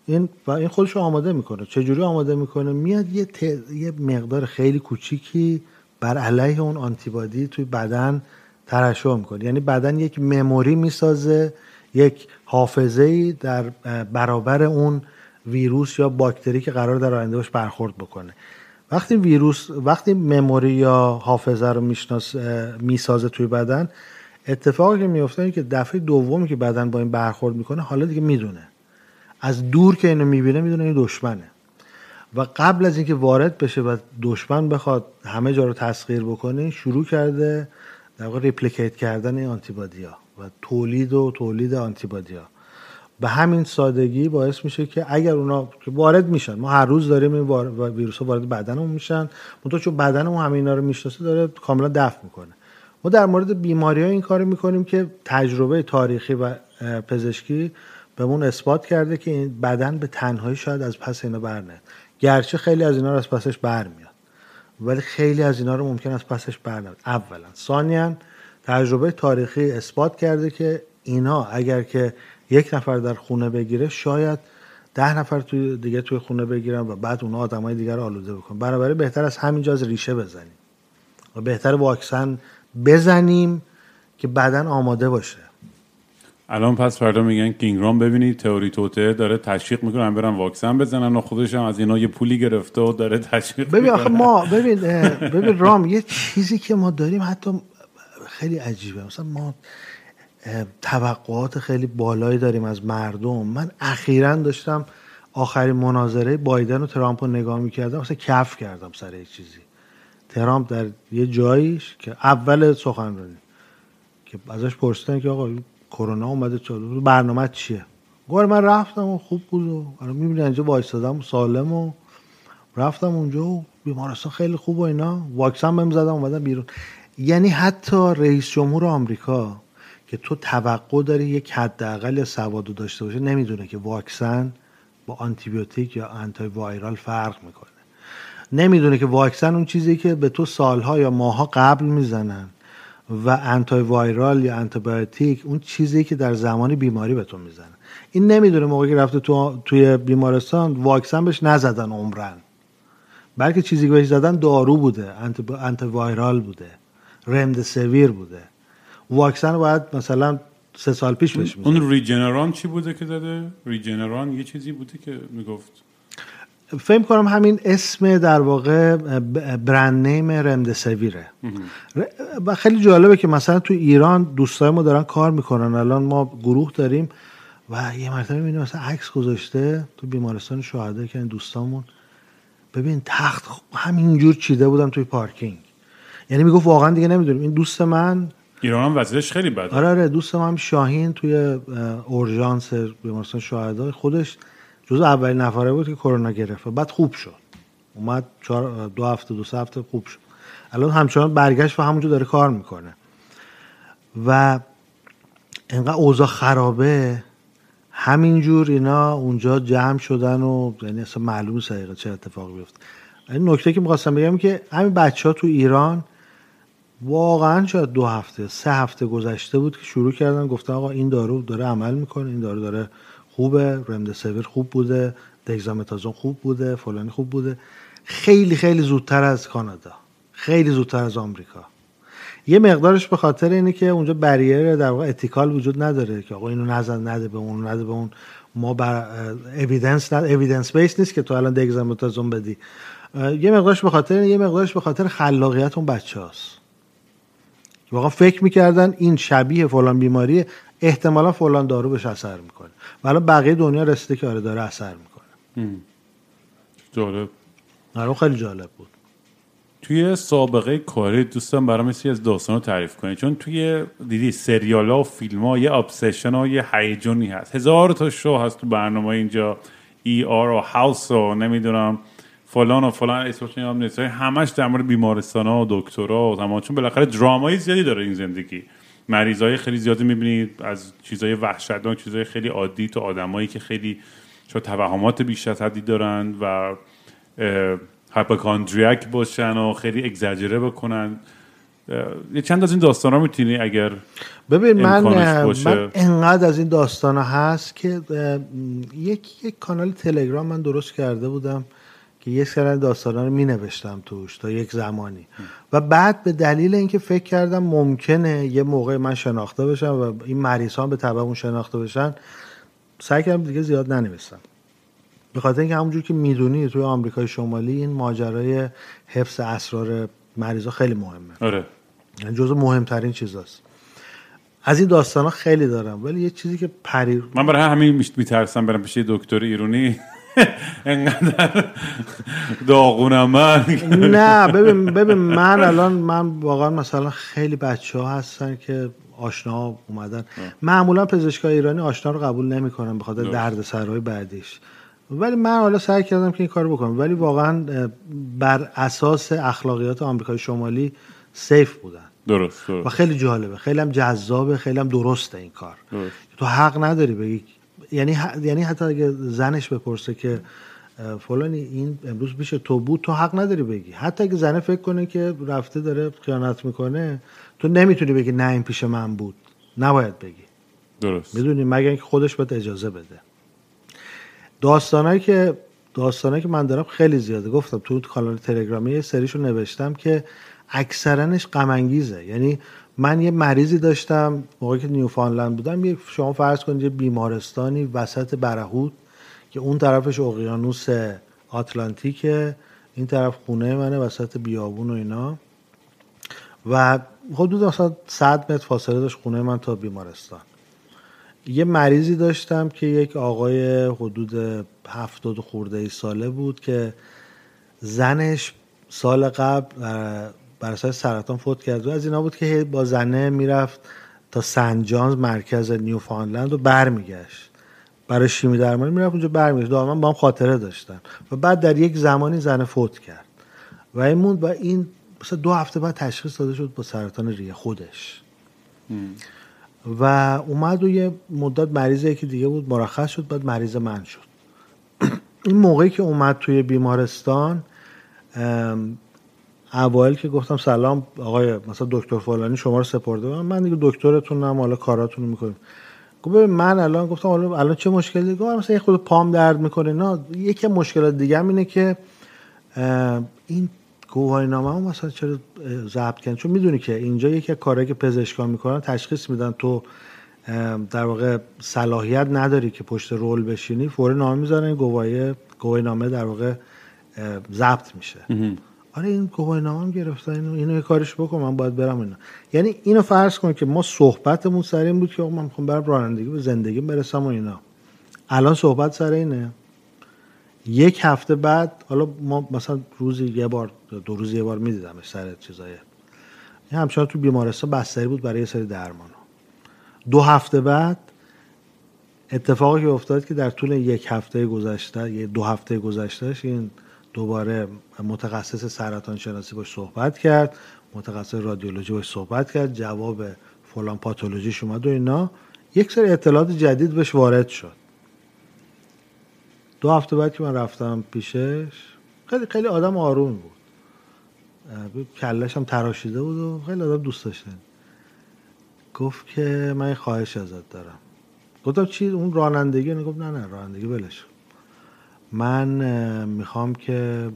این و این خودش رو آماده می‌کنه. چجوری آماده می‌کنه؟ میاد یه, یه مقدار خیلی کوچیکی بر علیه اون آنتیبادی توی بدن ترشح می‌کنه. یعنی بدن یک مموری می‌سازه یک حافظه ای در برابر اون ویروس یا باکتری که قرار در آینده باش برخورد بکنه. وقتی ویروس وقتی مموری یا حافظه رو میشناس می‌سازه توی بدن اتفاقی که میفته اینه که دفعه دومی که بدن با این برخورد می‌کنه حالا دیگه می‌دونه. از دور که اینو می‌بینه می‌دونه این دشمنه. و قبل از اینکه وارد بشه و دشمن بخواد همه جا رو تسخیر بکنه شروع کرده در واقع replicate کردن این آنتیبادی ها و تولید و تولید آنتیبادی ها به همین سادگی باعث میشه که اگر اونا وارد میشن ما هر روز داریم این ویروس ها وارد بدنمون میشن منتها چون بدنمون همه اینا رو می‌شناسه داره کاملا دفع می‌کنه. ما در مورد بیماری ها این کار می‌کنیم که تجربه تاریخی و پزشکی بهمون اثبات کرده که این بدن به تنهایی شاید از پس اینا برنه گرچه خیلی از اینا رو از پسش برمیاد ولی خیلی از اینا رو ممکن از پسش برنه اولا. ثانیا تجربه تاریخی اثبات کرده که اینا اگر که یک نفر در خونه بگیره شاید ده نفر توی دیگه توی خونه بگیرن و بعد اونا آدمای دیگر رو آلوده بکنن. بنابراین بهتر از همینجا از ریشه بزنیم. و بهتر واکسن بزنیم که بدن آماده باشه. الان پس فردا میگن کینگرام ببینید تئوری توته داره تشویق می‌کنن برن واکسن بزنن و خودش هم از اینا یه پولی گرفته و داره تشویق ببین آخه ما ببین ببین رام یه چیزی که ما داریم حتی خیلی عجیبه. مثلا ما توقعات خیلی بالایی داریم از مردم. من اخیرا داشتم آخرین مناظره بایدن و ترامپ رو نگاه می‌کردم مثلا کف کردم سر یک چیزی. ترامپ در یه جاییش که اول سخنرانی که ازش پرسیدن که آقا کرونا اومده چالو برنامه چیه؟ گفت من رفتم و خوب بود و الان می‌بینی اینجا وایسادم سالم و رفتم اونجا و بیمارستان خیلی خوب و اینا. واکسن بهم زدم اومدم بیرون. یعنی حتی رئیس جمهور آمریکا که تو توقع داری یک حداقل سوادو داشته باشه نمی‌دونه که واکسن با آنتیبیوتیک یا آنتی وایرال فرق می‌کنه. نمی‌دونه که واکسن اون چیزی که به تو سالها یا ماها قبل می‌زنن و antiviral یا آنتی‌بیوتیک اون چیزی که در زمان بیماری به تو می‌زنن این نمی‌دونه موقعی که رفته تو توی بیمارستان واکسن بهش نزدن عمراً. بلکه چیزی که بهش زدن دارو بوده antiviral بوده Remdesivir بوده. واکسن باید مثلا سه سال پیش بهش اون Regeneron چی بوده که داده؟ Regeneron یه چیزی بوده که می‌گفت. فکر کنم همین اسم در واقع برند نیم رمدسویره. و خیلی جالبه که مثلا تو ایران دوستای ما دارن کار می‌کنن. الان ما گروه داریم و یه مرتبه می‌بینیم مثلا عکس گذاشته تو بیمارستان شهدا که این دوستامون. ببین تخت همینجور چیده بودم توی پارکینگ. یعنی می‌گفت واقعا دیگه نمی‌دونیم. این دوست من ایران هم وضعیتش خیلی بده آره آره دوست من شاهین توی اورژانس بیمارستان شهدا خودش جز اولین نفره بود که کرونا گرفت بعد خوب شد. اومد چهار دو هفته دو سه هفته خوب شد. الان همچنان برگشت و همونجا داره کار می‌کنه. و انقدر اوضاع خرابه همینجور اینا اونجا جمع شدن و یعنی اصلا معلوم سریقه چه اتفاقی بیفته. این نکته که می‌خواستم بگم که همین بچه ها تو ایران واقعا شاید دو هفته سه هفته گذشته بود که شروع کردن گفتن آقا این دارو داره عمل می‌کنه این دارو داره خوبه رمدسویر خوب بوده دگزامتازون خوب بوده فلانی خوب بوده. خیلی خیلی زودتر از کانادا خیلی زودتر از آمریکا. یه مقدارش به خاطر اینه که اونجا بریر در واقع اتیکال وجود نداره که آقا اینو نزن نده به اون نده به اون. ما بر اویدنس نه اویدنس بیس نیست که تو الان دگزامتازون بدی. یه مقدارش به خاطر یه مقدارش به خاطر خلاقیت اون بچه‌هاست. واقعا فکر می‌کردن این شبیه فلان بیماری احتمالا فلان دارو بهش اثر می‌کنه. ولی بقیه دنیا رسیده که آره داره اثر می‌کنه. جالب. آره خیلی جالب بود. توی سابقه کاری دوستم برام سی از داستان رو تعریف کنی چون توی دیدی سریال ها و فیلم ها یه ابسشن ها یه هیجانی هست. هزار تا شو هست تو برنامه اینجا. ای آر و هاوس و نمی‌دونم. فلان و فلان اسمش هم نیست. همش در مورد بیمارستان ها و دکترها و تمام چون بالاخره درامایی زیادی داره این زندگی. مریضای خیلی زیادی می‌بینید از چیزای وحشتناک چیزای خیلی عادی تا آدمایی که خیلی شاید توهمات بیش از حدی دارن و هایپوکاندریاک باشن و خیلی اگزاجره بکنن. یه چند از این داستان ها می‌تونی اگر ببین من. من انقدر از این داستان ها هست که یک کانال تلگرام من درست کرده بودم. که یه سری داستان رو می نوشتم توش تا یک زمانی. و بعد به دلیل اینکه فکر کردم ممکنه یه موقع من شناخته بشم و این مریض ها به تبع اون شناخته بشن سعی کردم دیگه زیاد ننویسم به خاطر اینکه همونجور که می‌دونی توی آمریکای شمالی این ماجرای حفظ اسرار مریضا خیلی مهمه. آره. یعنی جزو مهمترین چیزاست. از این داستان ها خیلی دارم ولی یه چیزی که پری من برای همین میترسم برم پیش دکتر ایرونی. (laughs) انقدر داغونم من. نه ببین ببین من الان من واقعا مثلا خیلی بچه ها هستن که آشنا اومدن. معمولا پزشکای ایرانی آشنا رو قبول نمی‌کنن به خاطر درست. درد سرهای بعدیش. ولی من حالا سعی کردم که این کارو بکنم. ولی واقعا بر اساس اخلاقیات آمریکای شمالی سیف بودن. درست و درست خیلی جالبه. خیلی هم جذابه خیلی هم درسته این کار. درست. تو حق نداری بگی یعنی یعنی حتی اگه زنش بپرسه که فلانی این امروز پیش تو بود تو حق نداری بگی. حتی اگه زنه فکر کنه که رفته داره خیانت می‌کنه تو نمی‌تونی بگی نه این پیش من بود. نباید بگی. درست. می‌دونی؟ مگر اینکه خودش بهت اجازه بده. داستانایی که داستانایی که من دارم خیلی زیاده. گفتم تو کانال تلگرامی یه سریشو نوشتم که اکثرنش غم یعنی من یه مریضی داشتم موقعی که نیوفاندلند بودم یه شما فرض کنید یه بیمارستانی وسط برهوت که اون طرفش اقیانوس آتلانتیکه این طرف خونه منه وسط بیابون و اینا. و حدود مثلا 100 متر فاصله داشت خونه من تا بیمارستان. یه مریضی داشتم که یک آقای حدود هفتاد خورده ای ساله بود که زنش سال قبل بر اساس سرطان فوت کرد و از اینا بود که با زنه می‌رفت تا سنت جانز مرکز نیوفاندلند و برمیگشت. برای شیمی درمانی می‌رفت اونجا برمیگشت. دائما با هم خاطره داشتن. و بعد در یک زمانی زنه فوت کرد. و این موند و این مثلا دو هفته بعد تشخیص داده شد با سرطان ریه خودش. و اومد و یه مدت مریض یکی دیگه بود مرخص شد بعد مریض من شد. (clears throat) این موقعی که اومد توی بیمارستان اوایل که گفتم سلام آقای مثلا دکتر فلانی شما رو سپرده من من دیگه دکترتونم حالا کاراتون رو می‌کنیم. گفت من الان گفتم حالا الان چه مشکلی؟ گفت مثلا یه خود پام درد می‌کنه. نه یکی مشکلات دیگه هم اینه که این گواهی نامه مثلا چرا ضبط کردن؟ چون می‌دونی که اینجا یکی کارهایی که پزشکان می‌کنن تشخیص میدن تو در واقع صلاحیت نداری که پشت رول بشینی فوری نامه می‌ذارن گواهی گواهی نامه در واقع ضبط میشه. آره این گواهی نامه هم گرفتن اینو اینو یه کارش بکن من باید برم اینا. یعنی اینو فرض کن که ما صحبتمون سر این بود که من می‌خوام برم رانندگی به زندگی برسم و اینا. الان صحبت سر اینه. یک هفته بعد حالا ما مثلا روزی یه بار دو روز یه بار میدیدمش سر چیزای. این همچنان تو بیمارستان بستری بود برای یه سری درمان. دو هفته بعد اتفاقی افتاد که در طول یک هفته گذشته یه دو هفته گذشتهش این دوباره متخصص سرطان شناسی باش صحبت کرد متخصص رادیولوژی باش صحبت کرد جواب فلان پاتولوژیش اومد و اینا. یک سری اطلاعات جدید بهش وارد شد. دو هفته بعد که من رفتم پیشش خیلی خیلی آدم آروم بود. کلش هم تراشیده بود و خیلی آدم دوست داشتن. گفت که من خواهش ازت دارم. گفتم چی؟ اون رانندگی؟ گفت نه نه رانندگی ولش. من می‌خوام که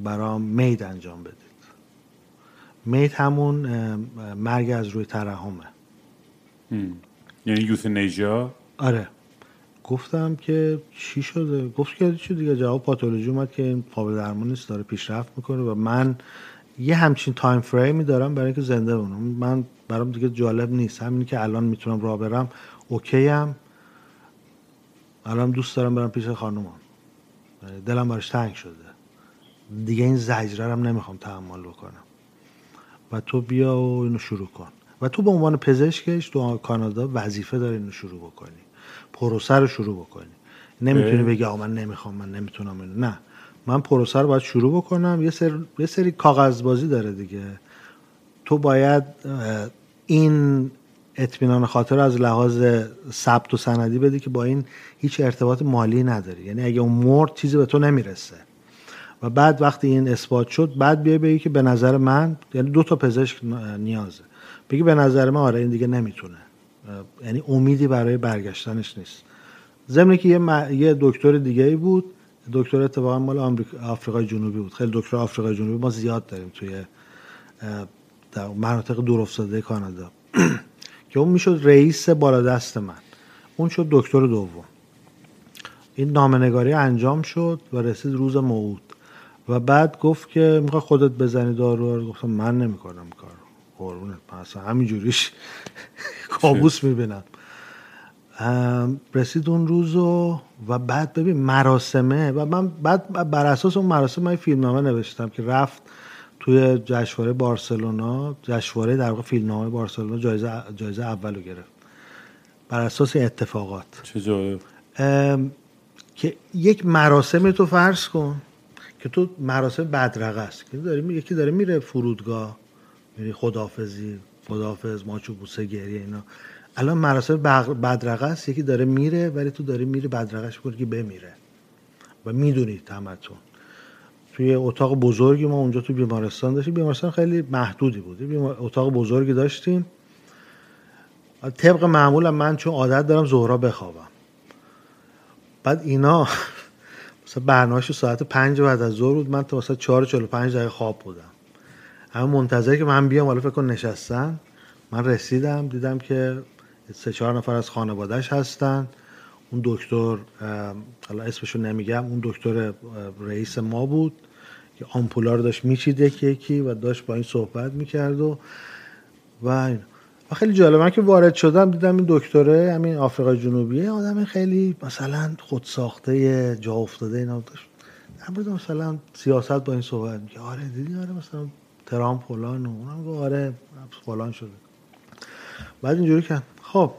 برام مید انجام بدید. مید همون مرگ از روی ترحمه. یعنی یوتنیجا آره. گفتم که چی شده؟ گفت که چی دیگه؟ جواب پاتولوژی اومد که این قابل درمان نیست داره پیشرفت می‌کنه و من یه همچین time frame ی دارم برای اینکه زنده بمونم. من برام دیگه جالب نیست. همینی که الان می‌تونم راه برم okay ام الان دوست دارم برم پیش خانومم. دلم براش تنگ شده. دیگه این زجره هم نمی‌خوام تحمل بکنم. و تو بیا و اینو شروع کن. و تو به عنوان پزشکش تو کانادا وظیفه داری اینو شروع بکنی. پروسه رو شروع بکنی. نمی‌تونی بگی آقا من نمی‌خوام من نمی‌تونم اینو. نه. من پروسه رو باید شروع بکنم. یه سری, یه سری کاغذبازی داره دیگه. تو باید این اطمینان خاطر از لحاظ ثبت و سندی بدی که با این هیچ ارتباط مالی نداری. یعنی اگه اون مرد چیزی به تو نمی‌رسه و بعد وقتی این اثبات شد بعد بیای بگی که به نظر من یعنی دو تا پزشک نیازه. بگی به نظر من آره این دیگه نمی‌تونه. یعنی امیدی برای برگشتنش نیست. ضمن که یه, یه دکتر دیگه ای بود دکتر اتفاقا مال آمریکا آفریقای جنوبی بود. خیلی دکتر آفریقای جنوبی ما زیاد داریم توی در مناطق دورافتاده کانادا. (clears throat) که اون می‌شد رئیس بالادست من. اون شد دکتر دوم. این نامنگاری انجام شد و رسید روز موعود. و بعد گفت که می‌خوای خودت بزنی دارو. رو گفتم من نمی‌کنم کار قربونت. من اصلا همینجوریش (laughs) کابوس می‌بینم. رسید اون روز و, و بعد ببین مراسمه. و من بعد بر اساس اون مراسم من فیلمنامه نوشتم که رفت توی جشنواره بارسلونا جشنواره در واقع فیلمنامه بارسلونا جایزه جایزه اولو گرفت. بر اساس اتفاقات. چه که یک مراسم تو فرض کن که تو مراسم بدرقه است. که داره یکی داره میره فرودگاه میری خدافزی خدافز ماچو بوسه گریه اینا. الان مراسم بدرقه است. یکی داره میره ولی تو داری میری بدرقهش کنی که بمیره. و می‌دونی تمتون. توی اتاق بزرگی ما اونجا تو بیمارستان داشتیم. بیمارستان خیلی محدودی بود. اتاق بزرگی داشتیم. طبق معمول من چون عادت دارم ظهرا بخوابم. بعد اینا (laughs) مثلا برنامه‌اش ساعت پنج بعد از ظهر بود. من تا مثلا 4 45 دقیقه خواب بودم. همه منتظر که من بیام حالا فکر کن نشستن. من رسیدم دیدم که سه چهار نفر از خانوادهش هستن. اون دکتر حالا اسمشو نمیگم اون دکتر رئیس ما بود که آمپولا رو داشت میچید یکی یکی و داشت با این صحبت می‌کرد و و خیلی جالبه من که وارد شدم دیدم این دکتره همین آفریقا جنوبی آدم خیلی مثلا خود ساخته جا افتاده اینا داشت. در مثلا سیاست با این صحبت میگه آره دیدی آره مثلا ترامپ فلان و اونم آره فلان شده. بعد اینجوری که خب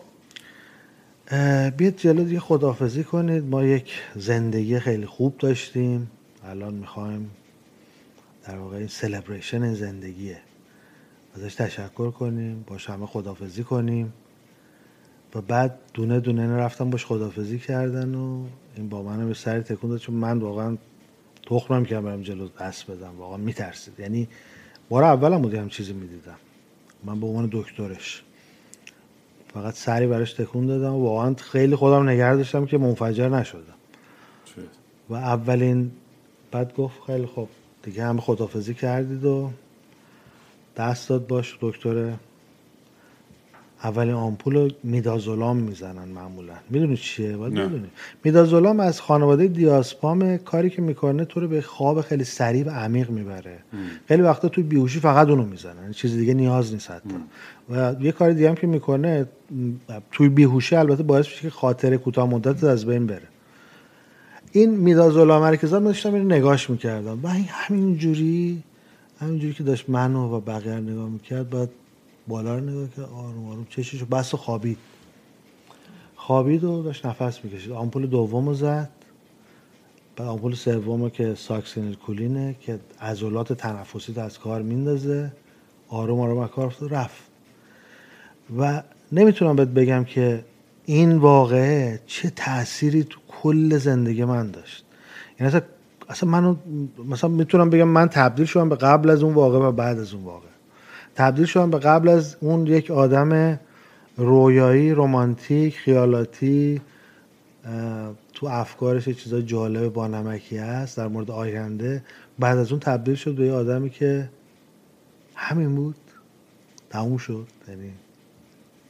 بیاد جلو دیگه خدافزی کنید. ما یک زندگی خیلی خوب داشتیم. الان می‌خوایم در واقع این سلبریشن زندگیه. ازش تشکر کنیم باش همه خدافزی کنیم. و بعد دونه دونه رفتم باش خدافزی کردن و این با منم به سری تکون داد چون من واقعا تخمم که برم جلو دست بدم. واقعا میترسید. یعنی بار اولم بودی هم چیزی می‌دیدم. من به عنوان دکترش. فقط سری براش تکون دادم و واقعا خیلی خودم نگرد داشتم که منفجر نشدم. و اولین بعد گفت خیلی خوب دیگه هم خدافزی کردید و دست داد باش دکتر اولین آمپول میدازولام می‌زنن معمولا. می‌دونی چیه؟ باید می‌دونی میدازولام از خانواده دیاسپام کاری که می‌کنه تو رو به خواب خیلی سریع و عمیق می‌بره. خیلی وقتا توی بیهوشی فقط اونو می‌زنن. چیز دیگه نیاز نیست حتی. و یه کار دیگه هم که می‌کنه توی بیهوشی البته باعث میشه که خاطر کوتاه مدت از بین بره. این میدازولام که من داشتم نگاش می‌کردم. و همین جوری همینجوری که داشت منو و بقیه نگاه می‌کرد بعد بالا رو نگاه کرد. آروم آروم چشش بس و خوابید. خوابید و داشت نفس می‌کشید. آمپول دوم رو زد. بعد آمپول سوم که ساکسینل کولینه که عضلات تنفسی از کار میندازه. آروم آروم از کار رفت. و نمی‌تونم بهت بگم که این واقعه چه تأثیری تو کل زندگی من داشت. یعنی اصلا اصلا منو مثلا می‌تونم بگم من تبدیل شدم به قبل از اون واقع و بعد از اون واقع تبدیل شدم به قبل از اون یک آدم رویایی رومانتیک خیالاتی تو افکارش چیزای جالب با نمکی هست در مورد آینده. بعد از اون تبدیل شد به یه آدمی که همین بود. تموم شد. یعنی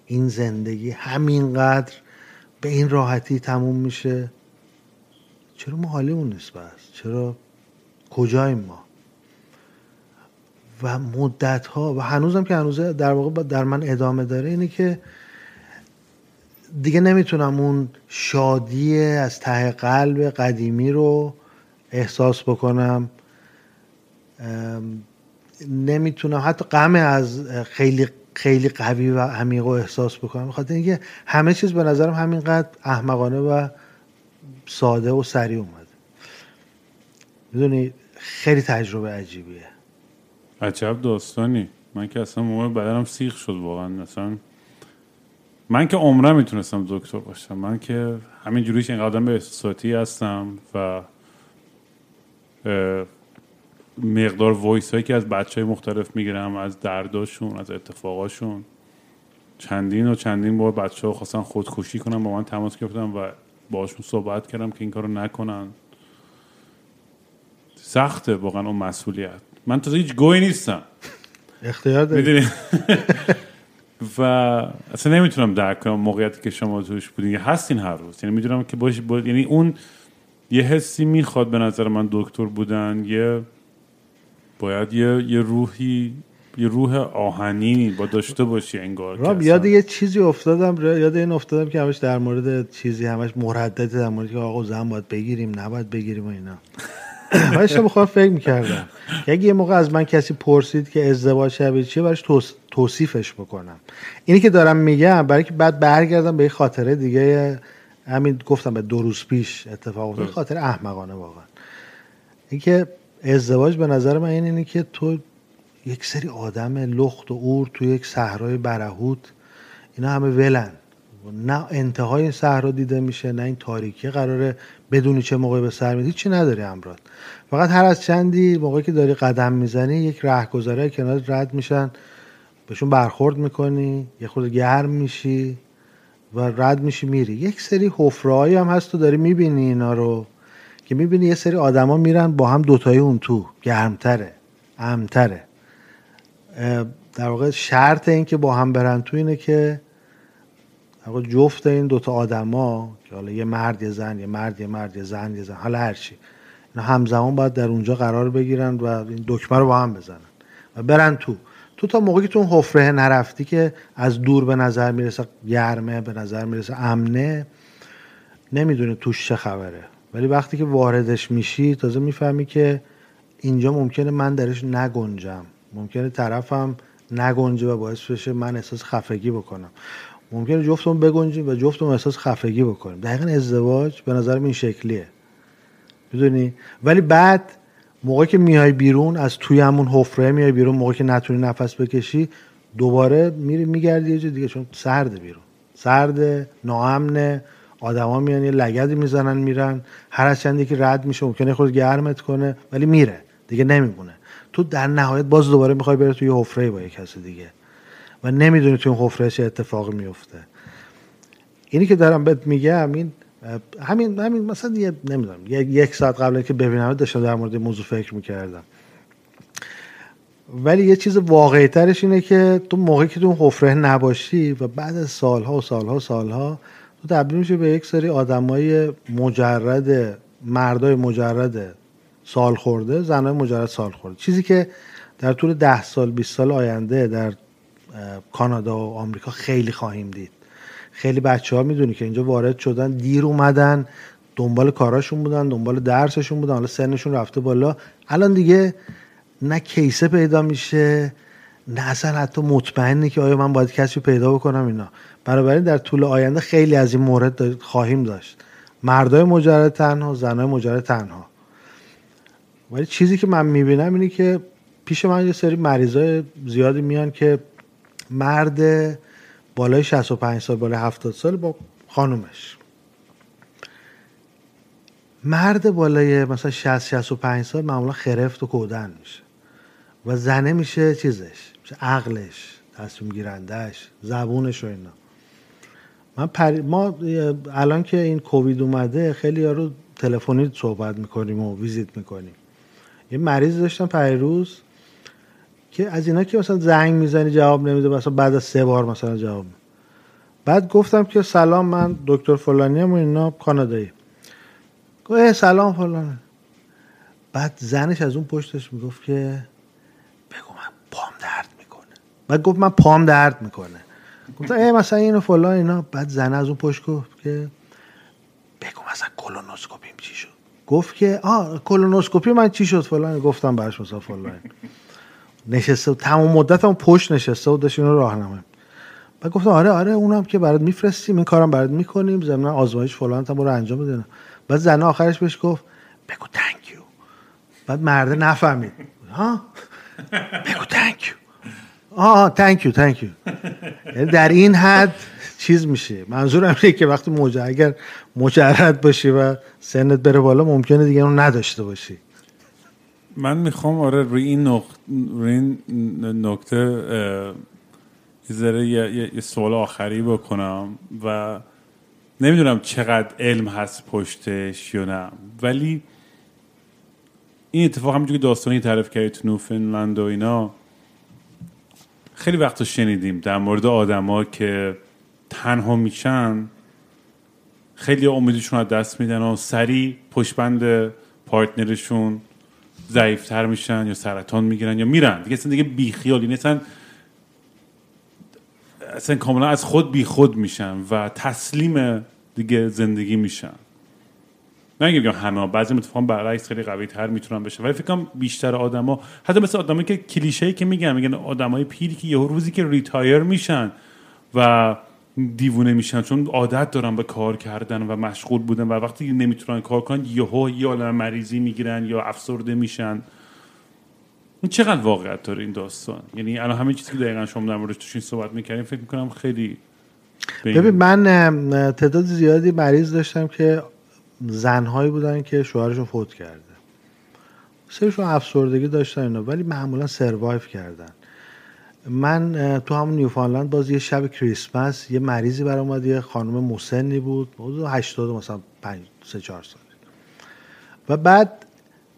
این زندگی همینقدر به این راحتی تموم میشه. چرا ما حالیمون نیست بس؟ چرا کجاییم ما؟ و مدت ها و هنوزم که هنوز در واقع در من ادامه داره اینه که دیگه نمی‌تونم اون شادی از ته قلب قدیمی رو احساس بکنم. نمی‌تونم حتی غم از خیلی خیلی قوی و عمیق و احساس بکنم. بخاطر اینکه همه چیز به نظرم همینقدر احمقانه و ساده و سریع اومده. می‌دونی خیلی تجربه عجیبیه. عجب داستانی. من که اصلا موقع بدنم سیخ شد واقعا. مثلا من که عمره می‌تونستم دکتر باشم. من که همین جوریش این قدم به احساساتی هستم و مقدار وایس هایی که از بچه های مختلف می‌گیرم از درداشون از اتفاقاشون. چندین و چندین بار بچه ها خواستن خودکشی کنم با من تماس گرفتم و باشون صحبت کردم که این کارو نکنن. سخته واقعا اون مسئولیت. من تازه هیچ گوی نیستم. اختیار داری؟ (laughs) و اصلا نمی‌تونم درک کنم موقعیتی که شما توش بودین. هستین هر روز. یعنی می‌دونم که باش یعنی اون یه حسی می‌خواد به نظر من دکتر بودن. یه باید یه, یه روحی یه روح آهنی با داشته باشی انگار رام یاد یه چیزی افتادم. یاد این افتادم که همش در مورد چیزی همش مردد در مورد که آقا زن باید بگیریم نباید بگیریم و اینا. (coughs) من بخوام فکر می‌کردم. اگه یه موقع از من کسی پرسید که ازدواج شبیه چیه براش توصیفش بکنم اینی که دارم میگم برای که بعد برگردم به خاطره دیگه همین گفتم به دو روز پیش اتفاق افتاد. خاطر احمقانه واقعا. اینکه ازدواج به نظر من این اینه که تو یک سری آدم لخت و اور تو یک صحرای برهوت اینا همه ولن. نه انتهای صحرا دیده میشه نه این تاریکی قراره بدونی چه موقعی به سر میدی چی نداری امراد. فقط هر از چندی موقعی که داری قدم می‌زنی یک رهگذره کنار رد میشن بهشون برخورد می‌کنی یه خود گرم میشی و رد میشی میری. یک سری حفرهایی هم هست تو داری می‌بینی اینا رو که می‌بینی یه سری آدما میرن با هم دوتایی اون تو گرمتره امتره. در واقع شرط این که با هم برن تو اینه که جفت این دوتا آدما که حالا یه مرد یه زن یه مرد یه مرد یه زن یه زن حالا هرچی اینا همزمان باید در اونجا قرار بگیرن و این دکمه رو با هم بزنن و برن تو. تو تا موقعی که تو حفره نرفتی که از دور به نظر می‌رسه گرمه به نظر می‌رسه امنه نمی‌دونی توش چه خبره. ولی وقتی که واردش میشی تازه می‌فهمی که اینجا ممکنه من درش نگنجم. ممکنه طرفم نگنجه و باعث بشه من احساس خفگی بکنم. ممکنه جفتمون بگنجیم و جفتمون احساس خفگی بکنیم. دقیقا ازدواج به نظر این شکلیه. می‌دونی؟ ولی بعد موقعی که میای بیرون از توی همون حفره میای بیرون موقعی که نتونی نفس بکشی دوباره میری میگردی یه دیگه چون سرد بیرون. سرد ناامنه آدما میان یه لگدی می‌زنن میرن. هر از چندی که رد میشه ممکنه خود گرمت کنه ولی میره. دیگه نمیمونه. تو در نهایت باز دوباره می‌خوای بره توی حفره با یه کسی دیگه. و نمی‌دونی توی اون حفره چه اتفاقی میفته اینی که دارم بهت میگم این همین همین مثلا یه نمی‌دونم یک ساعت قبل که ببینم داشتم در مورد موضوع فکر می‌کردم. ولی یه چیز واقعی ترش اینه که تو موقعی که تو اون حفره نباشی و بعد از سالها و سالها و سالها تو تبدیل میشه به یک سری آدمای مجرد مردای مجرد سال خورده زنای مجرد سال خورده چیزی که در طول ده سال 20 سال آینده در کانادا و آمریکا خیلی خواهیم دید. خیلی بچه ها می‌دونی که اینجا وارد شدن دیر اومدن دنبال کاراشون بودن دنبال درسشون بودن حالا سنشون رفته بالا. الان دیگه نه کیسه پیدا میشه نه اصلا حتی مطمئنی که آیا من باید کسی پیدا بکنم اینا. بنابراین در طول آینده خیلی از این مورد خواهیم داشت. مردای مجرد تنها زنای مجرد تنها. ولی چیزی که من می‌بینم اینه که پیش من یه سری مریضای زیادی میان که مرد بالای 65 سال بالای 70 سال با خانومش. مرد بالای مثلا 60 65 سال معمولا خرفت و کودن میشه و زنه میشه چیزش؟ میشه عقلش تصمیم گیرندهش زبونش و اینا. من پر... ما الان که این کووید اومده خیلی رو تلفنی صحبت می‌کنیم و ویزیت می‌کنیم. یه مریض داشتم پریروز که از اینا که مثلا زنگ می‌زنی جواب نمیده مثلا بعد از سه بار مثلا جواب بعد گفتم که سلام من دکتر فلانی هم و اینا کانادایی. گفت سلام فلان. بعد زنش از اون پشتش می‌گفت که بگو من پام درد می‌کنه. بعد گفت من پام درد می‌کنه. گفتم ای مثلا اینو فلان اینا. بعد زن از اون پشت گفت که بگو مثلا کولونوسکوپیم چی شد. گفت که آه کولونوسکوپی من چی شد فلان. گفتم براش مثلا فلان. نشسته بود تمام مدت هم پشت نشسته بود داشت اینو راهنمایی بعد گفتم آره آره اونم که برات میفرستیم این کارم برات می‌کنیم. ضمن آزمایش فلان هم برو انجام بده بعد زن آخرش بهش گفت بگو تانک یو بعد مرده نفهمید. ها؟ بگو تانک یو آه تانک یو تانک یو یعنی در این حد چیز میشه. منظورم اینه که وقتی مجرد اگر مجرد باشی و سنت بره بالا ممکنه دیگه اون نداشته باشی. من می‌خوام آره روی این نقطه, روی این نکته ذره یه, سوال آخری بکنم و نمی‌دونم چقدر علم هست پشتش یا نه ولی این اتفاق همینجور که داستانی تعریف کردی تو نوفنلند و اینا خیلی وقتا شنیدیم در مورد آدما که تنها میشن خیلی امیدشون از دست میدن و سریع پشت‌بند partner شون ضعیفتر میشن یا سرطان می‌گیرن یا میرن. دیگه اصلا دیگه بیخیال این اصلا اصلا کاملا از خود بیخود میشن و تسلیم دیگه زندگی میشن. نه اینکه همه بعضی اتفاقا برعکس خیلی قوی تر می‌تونن بشه ولی فکر بیشتر آدما حتی مثل آدمایی که کلیشه که میگن میگن آدمای پیری که یه روزی که retire میشن و دیوونه میشن چون عادت دارن به کار کردن و مشغول بودن و وقتی نمی‌تونن کار کنن یهو یه عالم مریضی می‌گیرن یا افسرده میشن. این چقدر واقعیت داره این داستان؟ یعنی الان همین چیزی که دقیقا شما در موردش توش صحبت می‌کردیم فکر می‌کنم خیلی ببین من تعداد زیادی مریض داشتم که زنهایی بودن که شوهرشون فوت کرده. سرشون افسردگی داشتن اینا ولی معمولا سروایف کردن. من تو همون نیوفانلند باز یه شب کریسمس یه مریضی بر اومد یه خانم مسنی بود حدود 80 مثلا 5 3 4 سال و بعد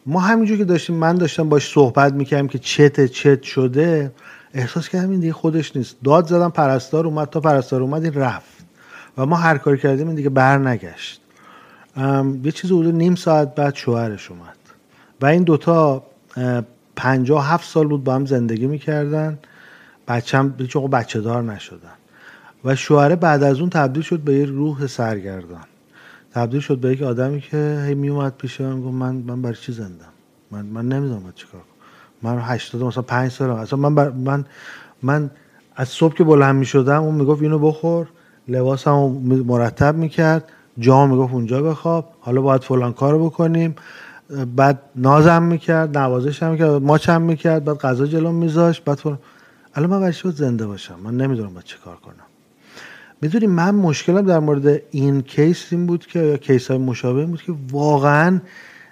ما همینجور که داشتیم من داشتم باش صحبت می‌کردم که چت چت شده احساس کردم این دیگه خودش نیست. داد زدم پرستار اومد تا پرستار اومد این رفت. و ما هر کاری کردیم این دیگه بر نگشت. یه چیز حدود نیم ساعت بعد شوهرش اومد. و این دوتا پنجاه هفت سال بود با هم زندگی می‌کردن. بچم هیچ بچه دار نشدن. و شوهره بعد از اون تبدیل شد به یه روح سرگردان. تبدیل شد به یک آدمی که هی می اومد پیش من گفت من من برای چی زندم؟ من من نمی‌دونم باید چیکار کنم. من 80 مثلا 5 سال اصلا من بر من من از صبح که بلند می شدم اون می‌گفت اینو بخور. لباسم مرتب می‌کرد. جا می‌گفت اونجا بخواب. حالا باید فلان کارو بکنیم. بعد نازم می‌کرد نوازشم می‌کرد ماچم می‌کرد بعد غذا جلو میذاشت بعد فلان الان من برای زنده باشم؟ من نمی‌دونم باید چه کار کنم. می‌دونی من مشکلم در مورد این کیس این بود که یا کیس های مشابه بود که واقعا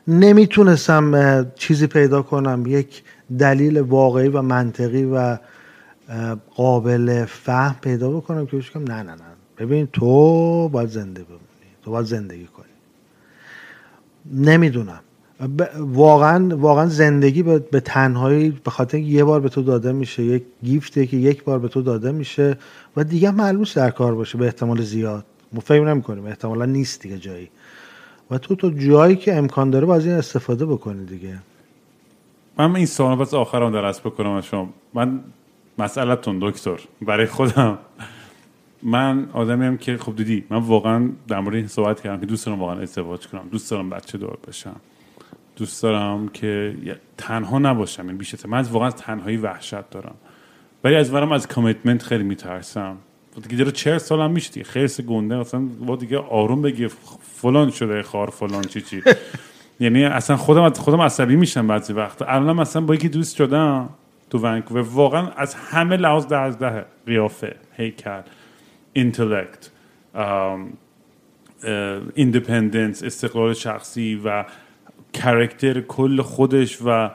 نمی‌تونستم چیزی پیدا کنم. یک دلیل واقعی و منطقی و قابل فهم پیدا بکنم که بشکم نه نه نه. ببین تو باید زنده بمونی. تو باید زندگی کنی. نمی‌دونم. واقعا واقعا زندگی به تنهایی به خاطر یه بار به تو داده میشه یک گیفته که یک بار به تو داده میشه و دیگه معلومش در کار باشه به احتمال زیاد. ما فکر نمی‌کنیم احتمالا نیست دیگه جایی. و تو تو جایی که امکان داره باز این استفاده بکنی دیگه. من این سوال بس آخرم درست بکنم شما. من مسئلتون دکتر برای خودم. من آدمی هم که خب دیدی من واقعا در مورد این صحبت کردم که دوست دارم واقعا ازدواج کنم دوست دارم بچه دار بشم. دوست دارم که تنها نباشم این بیشتر من از واقعا از تنهایی وحشت دارم. ولی از ورم از کامیتمنت خیلی میترسم. دیگه چهر سالم میشه دیگه. خیرس گنده. اصلا با دیگه آروم بگی فلان شده خار فلان چی چی. (laughs) یعنی اصلا خودم خودم عصبی میشم بعضی وقت الان مثلا با یکی دوست شدم تو ونکوور واقعا از همه لحاظ ده از ده قیافه هیکل intellect independence استقلال شخصی و character کل خودش و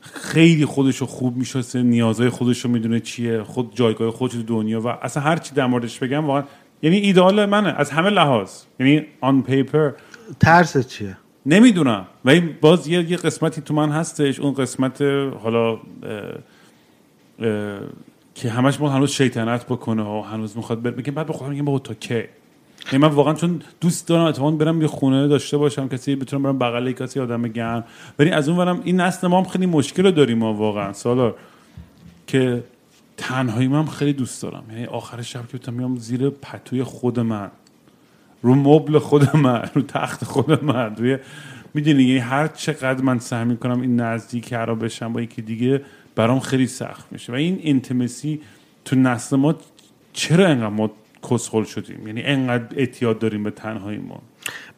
خیلی خودش رو خوب می‌شناسه نیازهای خودش رو می‌دونه چیه خود جایگاه خودش تو دنیا و اصلا هر چی در موردش بگم واقعا یعنی ایدئال منه از همه لحاظ. یعنی on paper ترس چیه؟ نمی‌دونم. ولی باز یه, یه قسمتی تو من هستش اون قسمت حالا اه اه که همش ما هنوز شیطنت بکنه و هنوز می‌خواد بگم بعد به خودم میگم تا کی؟ یعنی من واقعا چون دوست دارم اتفاقا برم یه خونه داشته باشم کسی بتونم برم بغل کسی آدم گرم. ولی از اون برم این نسل ما هم خیلی مشکل داریم ما واقعا. سالار که تنهایی من خیلی دوست دارم. یعنی آخر شب که بتونم میام زیر پتوی خود من رو مبل خود من رو تخت خود من روی می‌دونی؟ یعنی هر چقدر من سعی می‌کنم این نزدیک رو بشم با یکی دیگه برام خیلی سخت میشه. و این انتمسی تو نسل ما چرا انقدر ما کسخل شدیم. یعنی انقدر اعتیاد داریم به تنهایی ما.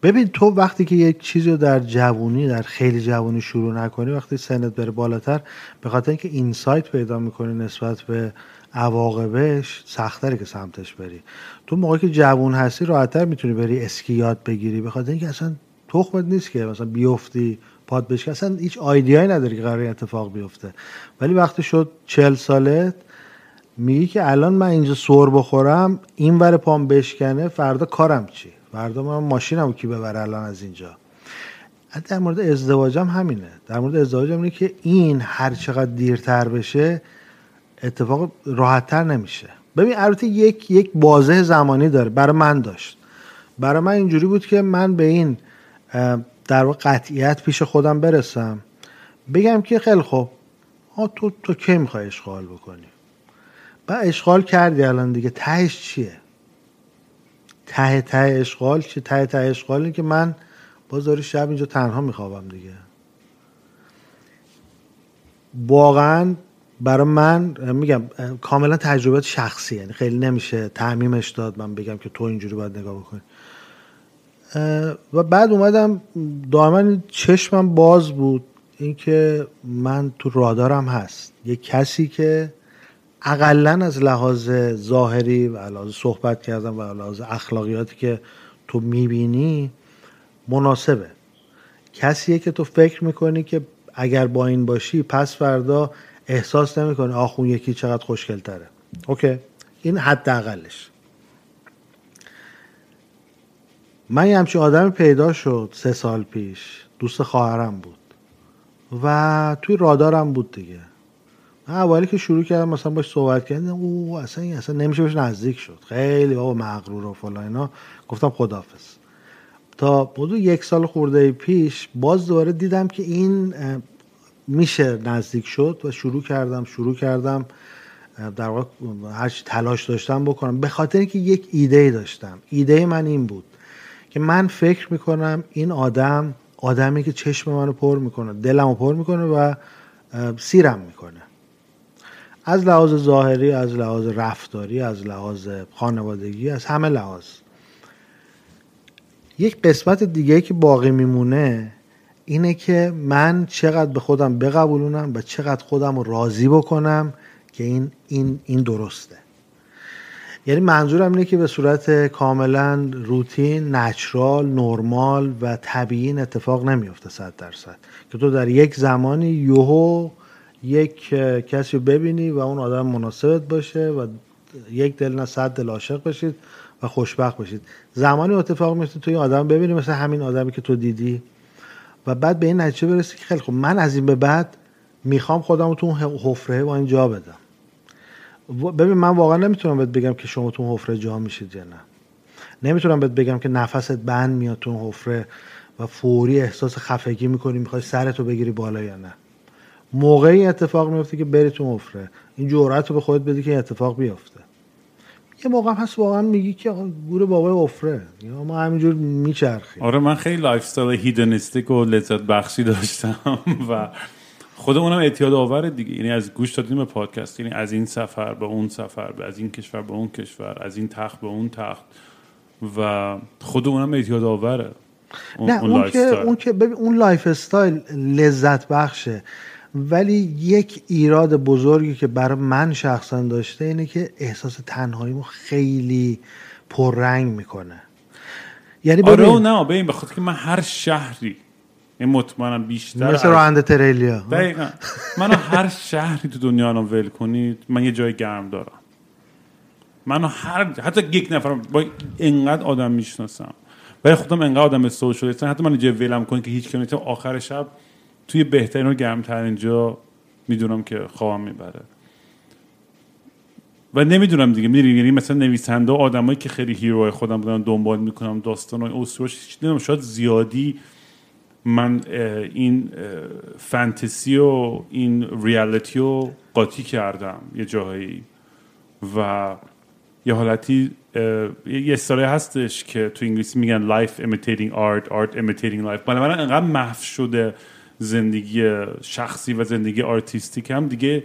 ببین تو وقتی که یک چیزی رو در جوونی در خیلی جوونی شروع نکنی وقتی سنت بره بالاتر به خاطر اینکه اینسایت پیدا می‌کنی نسبت به عواقبش سختره که سمتش بری. تو موقعی که جوون هستی راحتتر می‌تونی بری اسکی یاد بگیری. به خاطر اینکه اصلا تخمت نیست که مثلا بیفتی پاد بشکن اصلا هیچ آیدیایی نداری که قرار اتفاق بیفته. ولی وقتی شد چل سالت میگی که الان من اینجا سور بخورم این ور پام بشکنه فردا کارم چی فردا من ماشینم کی ببره الان از اینجا؟ در مورد ازدواجم همینه. در مورد ازدواجم اینه که این هر چقدر دیرتر بشه اتفاق راحتتر نمیشه. ببین البته یک یک بازه زمانی داره برای من داشت. برای من اینجوری بود که من به این در واقع قطعیت پیش خودم برسم. بگم که خیلی خوب. تو تو کی می‌خوای اشغال بکنی؟ و اشغال کردی الان دیگه. تهش چیه؟ ته ته اشغال چیه ته ته اشغال که من باز شب اینجا تنها میخوابم دیگه. واقعا برای من میگم کاملا تجربه شخصی یعنی خیلی نمیشه تعمیمش داد من بگم که تو اینجوری باید نگاه بکنی. و بعد اومدم دائما چشمم باز بود اینکه من تو رادارم هست. یه کسی که اقلا از لحاظ ظاهری و لحاظ صحبت کردم و لحاظ اخلاقیاتی که تو می‌بینی مناسبه. کسیه که تو فکر می‌کنی که اگر با این باشی پس فردا احساس نمی‌کنه آخون یکی چقدر خوشگل تره اوکی؟ این حداقلش. من یه همچین آدمی پیدا شد سه سال پیش. دوست خواهرم بود. و توی رادارم بود دیگه. اولی که شروع کردم مثلا باش صحبت کردم او اصلا اصلا نمیشه بهش نزدیک شد. خیلی بابا مغرور و فلان اینا. گفتم خدافظ تا بودو یک سال خورده پیش باز دوباره دیدم که این میشه نزدیک شد و شروع کردم شروع کردم در واقع هر تلاش داشتم بکنم. به خاطر اینکه یک ایده داشتم. ایده من این بود که من فکر می‌کنم این آدم آدمی که چشم منو پر می‌کنه دلمو پر می‌کنه و سیرم می‌کنه. از لحاظ ظاهری از لحاظ رفتاری از لحاظ خانوادگی از همه لحاظ. یک قسمت دیگه که باقی میمونه اینه که من چقدر به خودم بقبولونم و چقدر خودم راضی بکنم که این, این, این درسته. یعنی منظورم اینه که به صورت کاملا روتین نچرال نرمال و طبیعی اتفاق نمیفته صد درصد. که تو در یک زمانی یوهو یک کسی ببینی و اون آدم مناسبت باشه و یک دل نه صد دل عاشق بشید و خوشبخت باشید زمانی اتفاق میفته توی آدم ببینی مثل همین آدمی که تو دیدی و بعد به این نتیجه برسی که خیلی خوب. من از این به بعد می‌خوام خودم تو اون حفره با این جا بدم. ببین من واقعا نمی‌تونم بهت بگم که شما تو اون حفره جا میشید یا نه. نمی‌تونم بهت بگم که نفست بند میاد تو اون حفره و فوری احساس خفگی می‌کنی می‌خوای سرتو بگیری بالا یا نه. موقعی اتفاق میفته که بری تو حفره این جرأت رو به خودت بدی که اتفاق بیفته یه موقع هست واقعا میگی که گور بابای حفره یا ما همینجور میچرخیم. آره من خیلی lifestyle hedonistic و لذت بخشی داشتم (laughs) و خودمونم اعتیاد آور دیگه. یعنی از گوش دادیم به پادکست. یعنی از این سفر به اون سفر به از این کشور به اون کشور از این تخت به اون تخت. و خودمونم اعتیاد آوره. اون نه اون, که اون که ببین اون lifestyle لذت بخشه. ولی یک ایراد بزرگی که برای من شخصا داشته اینه که احساس تنهاییمو خیلی پررنگ می‌کنه. یعنی آره نه ببین بخاطر که من هر شهری این مطمئنم بیشتر مثل راننده تریلیا. دقیقا. منو هر شهری تو دنیا رو ول کنید من یه جای گرم دارم. منو هر حتی یک نفر با اینقدر آدم می‌شناسم. ولی خودم انقدر آدم سوشالیستم حتی من جای ولم کنید که هیچ کنید آخر شب توی بهترین و گرمترین جا می‌دونم که خوابم می‌بره. و نمی‌دونم دیگه می‌دونی یعنی مثلا نویسنده آدمایی که خیلی هیروهای خودم بودن دنبال می‌کنم داستان و اسطورش نمی‌دونم. شاید زیادی من این فانتزی و این reality رو قاطی کردم یه جاهایی. و یه حالتی یه اصطلاحی هستش که تو انگلیسی میگن life imitating art art imitating life. من انقدر محو شده زندگی شخصی و زندگی artistic م دیگه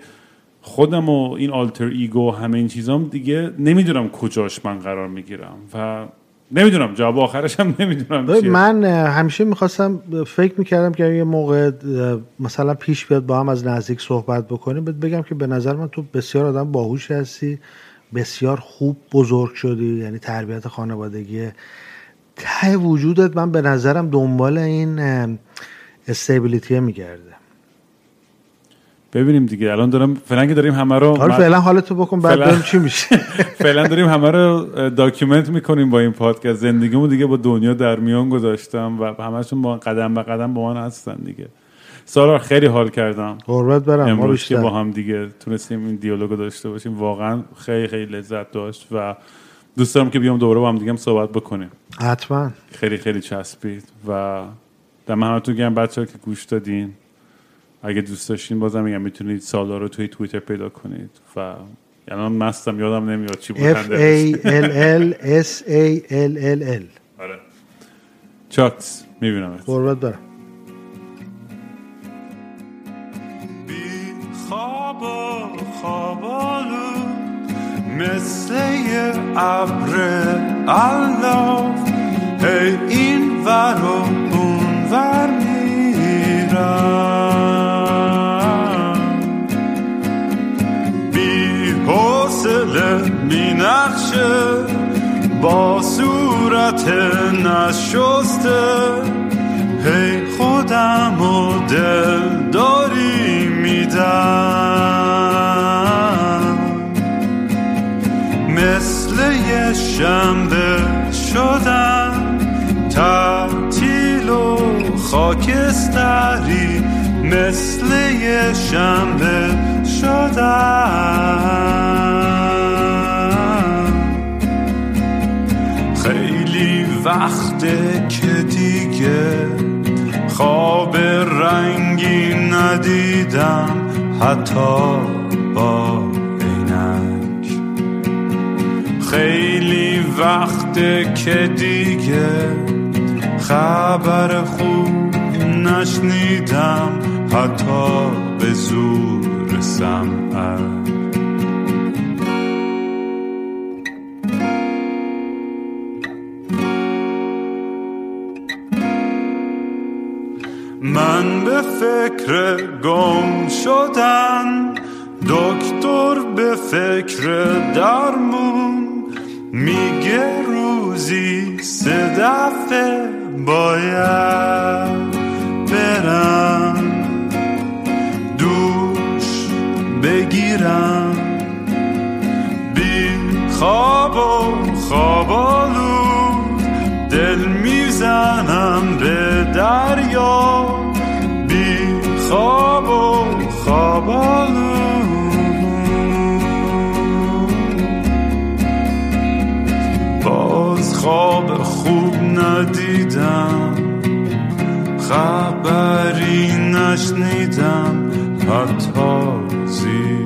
خودم و این alter ego همه این چیزام دیگه نمی‌دونم کجاش من قرار می‌گیرم و نمی‌دونم جواب آخرش هم نمی‌دونم چیه. من همیشه می‌خواستم فکر می‌کردم که یه موقع مثلا پیش بیاد با هم از نزدیک صحبت بکنیم بگم که به نظر من تو بسیار آدم باهوش هستی بسیار خوب بزرگ شدی یعنی تربیت خانوادگی ته وجودت من به نظرم دنبال این stability میگرده ببینیم دیگه. الان دارم فعلا که داریم همه رو حالا فعلا حالتو بکن بعد ببینیم چی میشه. (laughs) فعلا داریم همه رو document می‌کنیم با این پادکست زندگیمو دیگه با دنیا در میان گذاشتم و همشون با قدم به قدم با من هستن دیگه. سارا خیلی حال کردم. قربت برم ما که با هم دیگه تونستیم این دیالوگو داشته باشیم. واقعا خیلی خیلی لذت داشت و دوست دارم که بیام دوباره با هم دیگه صحبت بکنیم. حتما. خیلی خیلی چسبید و دم همتون گرم بچه که گوش دادین اگه دوست داشتین بازم میگم می‌تونید سالا رو توی توییتر پیدا کنید و الان مستم یادم نمیاد چی بود F A L L S A L L L. آره. چاکس می‌بینم. قربت برم. خواب و خوابالو مثل یه ابر الاف هی این ور و اون ور میرم. بی حوصله بی نقشه با صورت نشسته. هی خودم و دل داری میدم. مثل یه شنبه شدم تعطیل و خاکستری مثل یه شنبه شدم خیلی وقته که دیگه خواب رنگی ندیدم حتی با عینک. خیلی وقته که دیگه خبر خوب نشنیدم حتی به زور سمعک من به فکر گم شدن دکتر به فکر درمون میگه روزی سه دفعه باید برم دوش بگیرم. بی خواب و خوابالو دل می‌زنم به دریا. بی خواب و باز خواب خوب ندیدم خبری نشنیدم حتی زیر